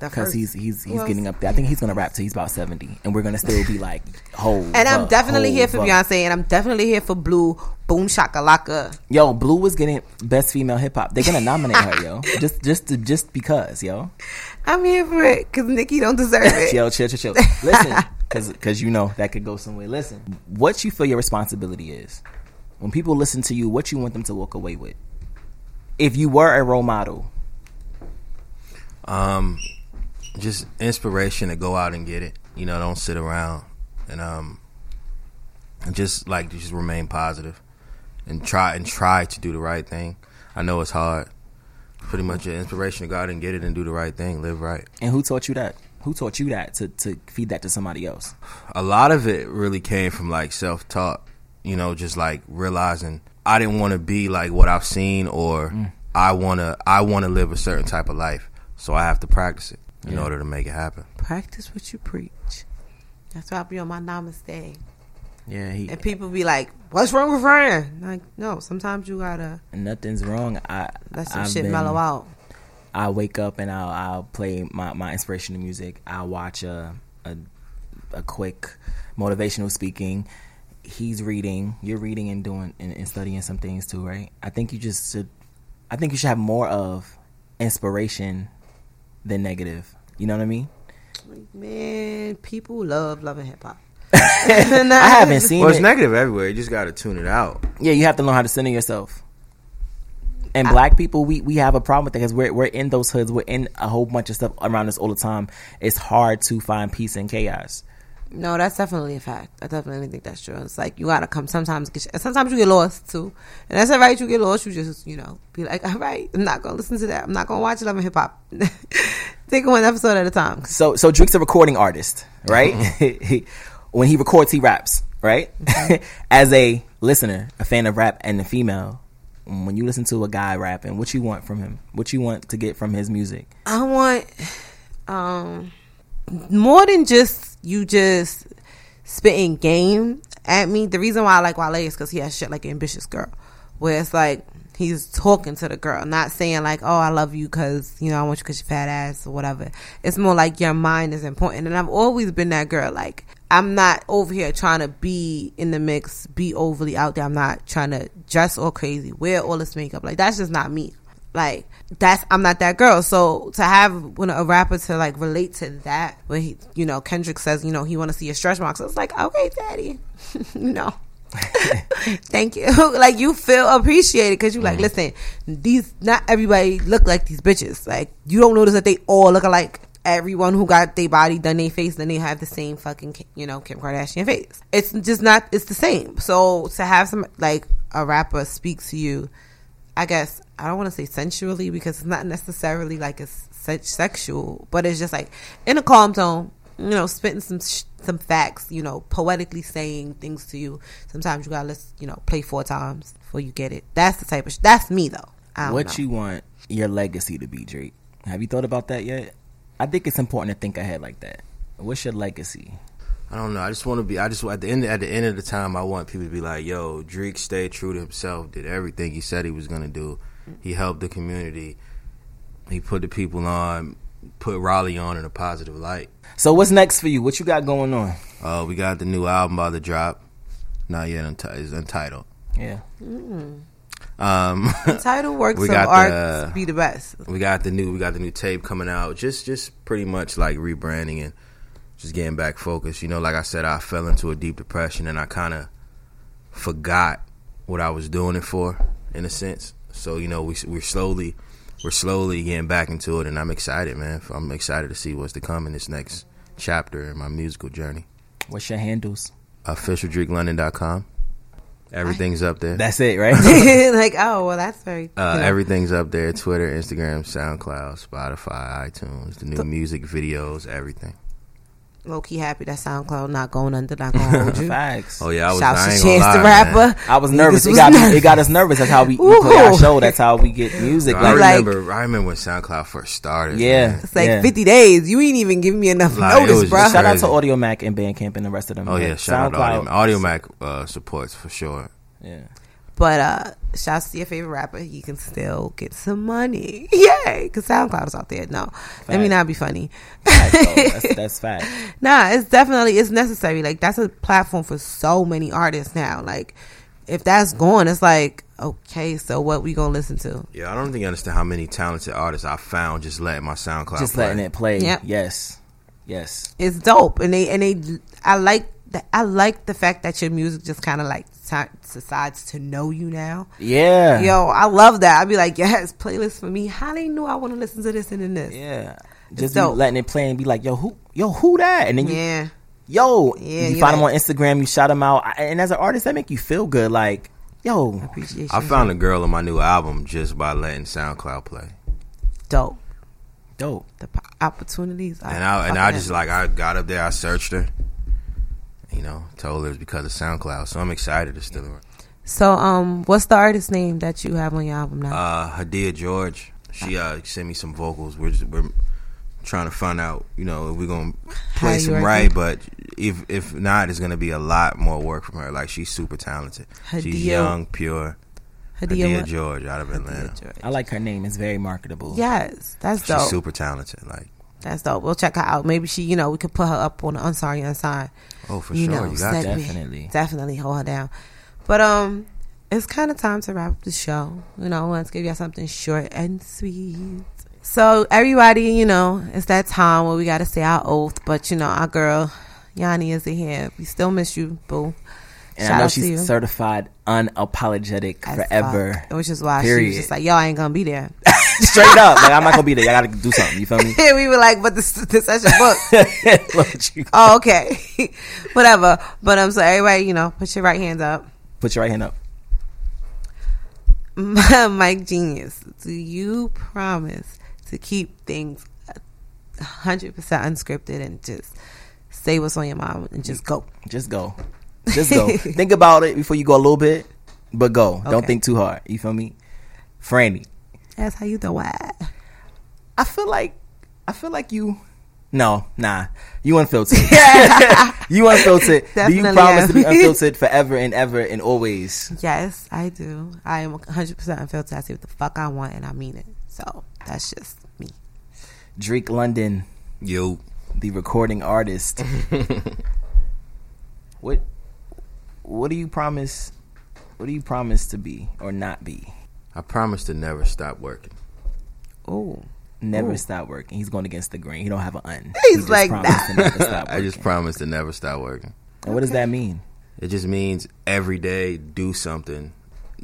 The Because he's he's he's else? getting up there. I think he's gonna rap till he's about seventy, and we're gonna still be like, ho. And I'm fuck, definitely here for fuck. Beyonce, and I'm definitely here for Blue Boom Shakalaka. Yo, Blue was getting best female hip hop. They're gonna nominate her, yo. Just just to, just because, yo. I'm here for it because Nikki don't deserve it. Yo, chill, chill, chill. Listen, because you know that could go somewhere. Listen, what you feel your responsibility is when people listen to you. What you want them to walk away with. If you were a role model, Um, just inspiration to go out and get it. You know, don't sit around and um, and just like just remain positive and try and try to do the right thing. I know it's hard. Pretty much an inspiration to go out and get it and do the right thing, live right. and who taught you that? Who taught you that to to feed that to somebody else? a lot of it really came from like self taught. You know, just like realizing I didn't want to be like what I've seen, or I wanna I want to live a certain type of life, so I have to practice it in Yeah. order to make it happen. Practice what you preach. That's why I be on my namaste. Yeah, he. And people be like, "What's wrong with Ryan?" Like, no. Sometimes you gotta Nothing's wrong. I let some I've shit been- mellow out. I wake up and I'll I'll play my, my inspirational music. I'll watch a, a a quick motivational speaking. He's reading, you're reading and doing and, and studying some things too, right? I think you just should. I think you should have more of inspiration than negative. You know what I mean? Man, people love loving hip hop. I haven't seen Well, it's it. negative everywhere. You just got to tune it out. yeah, you have to learn how to center yourself. And black people, we, we have a problem with that because we're we're in those hoods. We're in a whole bunch of stuff around us all the time. It's hard to find peace in chaos. No, that's definitely a fact. I definitely think that's true. It's like you gotta come. Sometimes, get, sometimes you get lost too, and that's all right. You get lost. You just you know be like, all right, I'm not gonna listen to that. I'm not gonna watch Love and Hip Hop. Take one episode at a time. So so Drique's a recording artist, right? when he records, he raps, right? As a listener, a fan of rap, and a female, when you listen to a guy rapping, what you want from him? What you want to get from his music? I want um more than just you just spitting game at me. The reason why I like Wale is because he has shit like Ambitious Girl, where it's like he's talking to the girl, not saying like, "Oh, I love you because you know I want you because you fat ass or whatever." It's more like your mind is important, and I've always been that girl. Like I'm not over here trying to be in the mix, be overly out there. I'm not trying to dress all crazy, wear all this makeup. Like that's just not me. Like that's I'm not that girl. So to have when a rapper to like relate to that, when he, you know, Kendrick says, you know, he want to see your stretch marks. It's like, okay, daddy, you know. Thank you. like you feel appreciated because you like, mm-hmm. listen, these not everybody look like these bitches. Like you don't notice that they all look alike. Everyone who got their body done their face, then they have the same fucking, you know, Kim Kardashian face. It's just not. It's the same. So to have some like a rapper speak to you, I guess I don't want to say sensually because it's not necessarily like it's sexual, but it's just like in a calm tone, you know, spitting some sh- some facts, you know, poetically saying things to you. Sometimes you gotta let's you know play four times before you get it. That's the type of sh- that's me though. I don't What know. you want your legacy to be, Drique? Have you thought about that yet? I think it's important to think ahead like that. What's your legacy? I don't know. I just want to be. I just at the end at the end of the time, I want people to be like, "Yo, Drique stayed true to himself. Did everything he said he was gonna do. He helped the community. He put the people on, put Raleigh on in a positive light. So what's next for you? What you got going on? Uh, we got the new album about to drop. Not yet unti- it's untitled. Yeah. Um, Title works We of got art the- be the best. we got the new we got the new tape coming out. Just just pretty much like rebranding and just getting back focused. You know, like I said, I fell into a deep depression and I kind of forgot what I was doing it for, in a sense. So you know, we we're slowly we're slowly getting back into it, and I'm excited, man. I'm excited to see what's to come in this next chapter in my musical journey. What's your handles? OfficialDriqueLondon.com. Everything's up there. That's it, right? like, oh well, that's very. Uh, you know. Everything's up there: Twitter, Instagram, SoundCloud, Spotify, iTunes, the new music videos, everything. Low key happy that SoundCloud not going under, not gonna hold you. Facts. Oh yeah, I was. Shouts I to Chance gonna the Rapper. man. I was nervous. Niggas It got nervous. it got us nervous. That's how we, we play our Ooh. show. That's how we get music. I Like, like- remember. I remember when SoundCloud first started. yeah, man. It's like yeah. 50 days. You ain't even giving me enough Like, it notice, bro. just Shout out to Audiomack and Bandcamp and the rest of them. Oh man. yeah, shout out SoundCloud. to Audiomack. Audio Mac uh, supports for sure. Yeah. But uh shouts to your favorite rapper. You can still get some money. Yay! Because SoundCloud is out there. No. Let me Fact. not be funny. Facts, that's, that's fact. nah, it's definitely it's necessary. Like that's a platform for so many artists now. Like if that's gone, it's like, okay, so what we gonna listen to? Yeah, I don't think you understand how many talented artists I found just letting my SoundCloud. Just play. letting it play. Yep. Yes. Yes. It's dope. And they and they I like that I like the fact that your music just kinda like ti- decides to know you now. Yeah. Yo, I love that. I'd be like, yes, playlist for me. How they knew I want to listen to this and then this? Yeah. Just be dope. letting it play and be like, yo, who, yo, who that? And then you, Yeah. yo, Yeah, you you're find them on Instagram, you shout them out, and as an artist, that make you feel good. Like, yo, Appreciation. I found a girl in my new album just by letting SoundCloud play, dope. dope. The opportunities. and I and I just like I got up there, I searched her, you know, told her it was because of SoundCloud. So I'm excited to still around. So, um, what's the artist name that you have on your album now? Uh, Hadia George, she uh sent me some vocals. We're just, we're trying to find out, you know, if we're gonna play you some right. But if if not, it's gonna be a lot more work from her. Like she's super talented. She's Hadia- young, pure. Hadia, Hadia? George out of Atlanta. George. I like her name. It's very marketable. Yes, that's She's dope. super talented. Like That's dope. We'll check her out. Maybe she, you know, we could put her up on the Unsorry Unsigned. oh for you sure, know, you got segment. Definitely. Definitely hold her down. But um, it's kind of time to wrap up the show. You know, let's give y'all something short and sweet. So everybody, you know, it's that time where we got to say our oath. But you know, our girl Yanni isn't here. We still miss you, boo. And Shout I know she's certified unapologetic As forever. fuck. Which is why she Period. was just like, "Yo, I ain't gonna be there." Straight up. Like, I'm not to be there. I got to do something. You feel me? we were like, "But this, this that's your book." Look at you. oh, okay, whatever. But um, so everybody, you know, put your right hands up. Put your right hand up. Mike Genius, do you promise to keep things hundred percent unscripted and just say what's on your mind and just go? Just go. Just go. think about it before you go a little bit, but go. Don't think too hard. You feel me? Franny. That's how you do it. I feel like I feel like you No, nah. You unfiltered. you unfiltered. Do you Definitely promise to be unfiltered forever and ever and always? Yes, I do. I am hundred percent unfiltered. I say what the fuck I want and I mean it. So that's just me. Drique London, Yo, the recording artist. what what do you promise what do you promise to be or not be? I promise to never stop working. Oh, Never Ooh. stop working. He's going against the grain. He don't have an un. He's He like, promised to never stop I just promise to never stop working. And what does that mean? It just means every day do something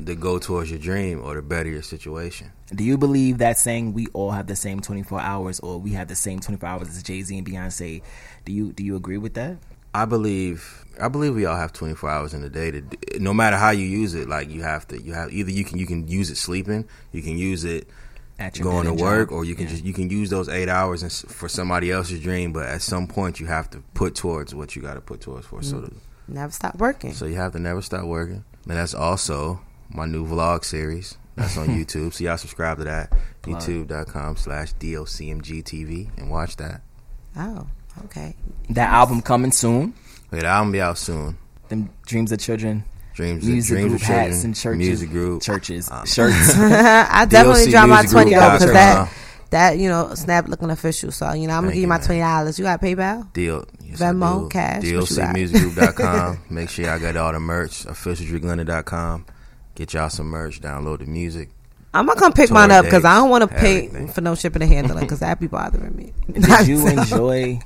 to go towards your dream or to better your situation. Do you believe that saying we all have the same 24 hours or we have the same 24 hours as Jay-Z and Beyonce? Do you do you agree with that? I believe I believe we all have 24 hours in a day to no matter how you use it like you have to you have either you can you can use it sleeping, you can use it At your going to work job? or you can Yeah. just you can use those 8 hours for somebody else's dream but at some point you have to put towards what you got to put towards for so mm. to, never stop working. so you have to never stop working. And that's also my new vlog series. That's on YouTube. So y'all subscribe to that. YouTube.com slash DOCMGTV and watch that. Oh, Okay. That album coming soon. Wait, the album be out soon. Them Dreams of Children. Dreams, Music dreams group of children, hats and churches. Music group, Churches. Uh, Shirts. I definitely DLC drop my twenty Group though because that that you know snap looking official. So you know I'm gonna Thank give you you, my twenty dollars. You got PayPal? Deal. Yes, Venmo, do. cash, what you got? DLCmusicgroup.com. Make sure y'all got all the merch. OfficialDriqueLondon.com. Get y'all some merch. Download the music. I'm gonna come pick mine up because I don't want to pay everything. for no shipping and handling because that'd be bothering me. Did you enjoy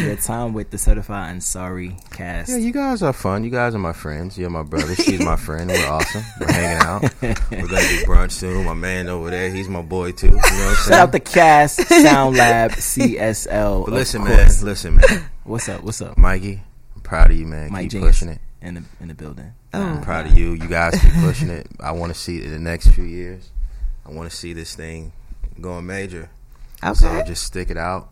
your time with the Certified and Sorry cast? Yeah, you guys are fun. You guys are my friends. You're my brother. She's my friend. We're awesome. We're hanging out. We're gonna do brunch soon. My man over there, he's my boy too. You know what I'm Shout out the Cast Sound Lab CSL. But listen, course. man. Listen, man. What's up? What's up? Mikey, I'm proud of you, man. Mike keep Genius pushing it. in the in the building. Oh. I'm proud of you. You guys keep pushing it. I want to see it in the next few years. I want to see this thing going major. So Okay. just stick it out.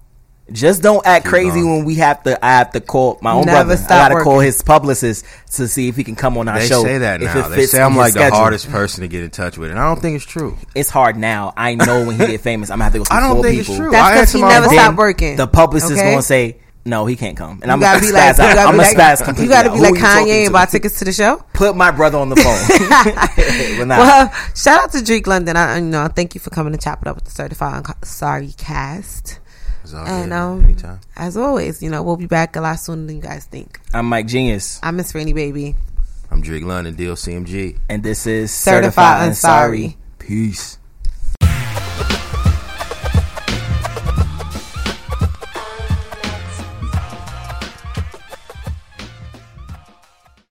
Just don't act Keep crazy going. when we have to. I have to call my own Never brother. stop I gotta call his publicist to see if he can come on our They show. They say that if now. it They say I'm his like the schedule. hardest person to get in touch with, and I don't think it's true. It's hard now. I know when he get famous, I'm gonna have to go through I don't four think it's true. That's because he never stopped working. The publicist Okay? is gonna say no, he can't come, and I'm gotta gonna be like, out. you gotta I'm be gonna like, spaz completely. you gotta be Who like Kanye and buy tickets to the show. Put my brother on the phone. But Well, shout out to Drique London. I, you know, thank you for coming to chop it up with the Certified Unco- Sorry cast. And um, anytime. as always, you know, we'll be back a lot sooner than you guys think. I'm Mike Genius, I'm Miss Rainy Baby. I'm Drique London, DLCMG. and this is Certified Certified and Unsorry. Sorry. Peace.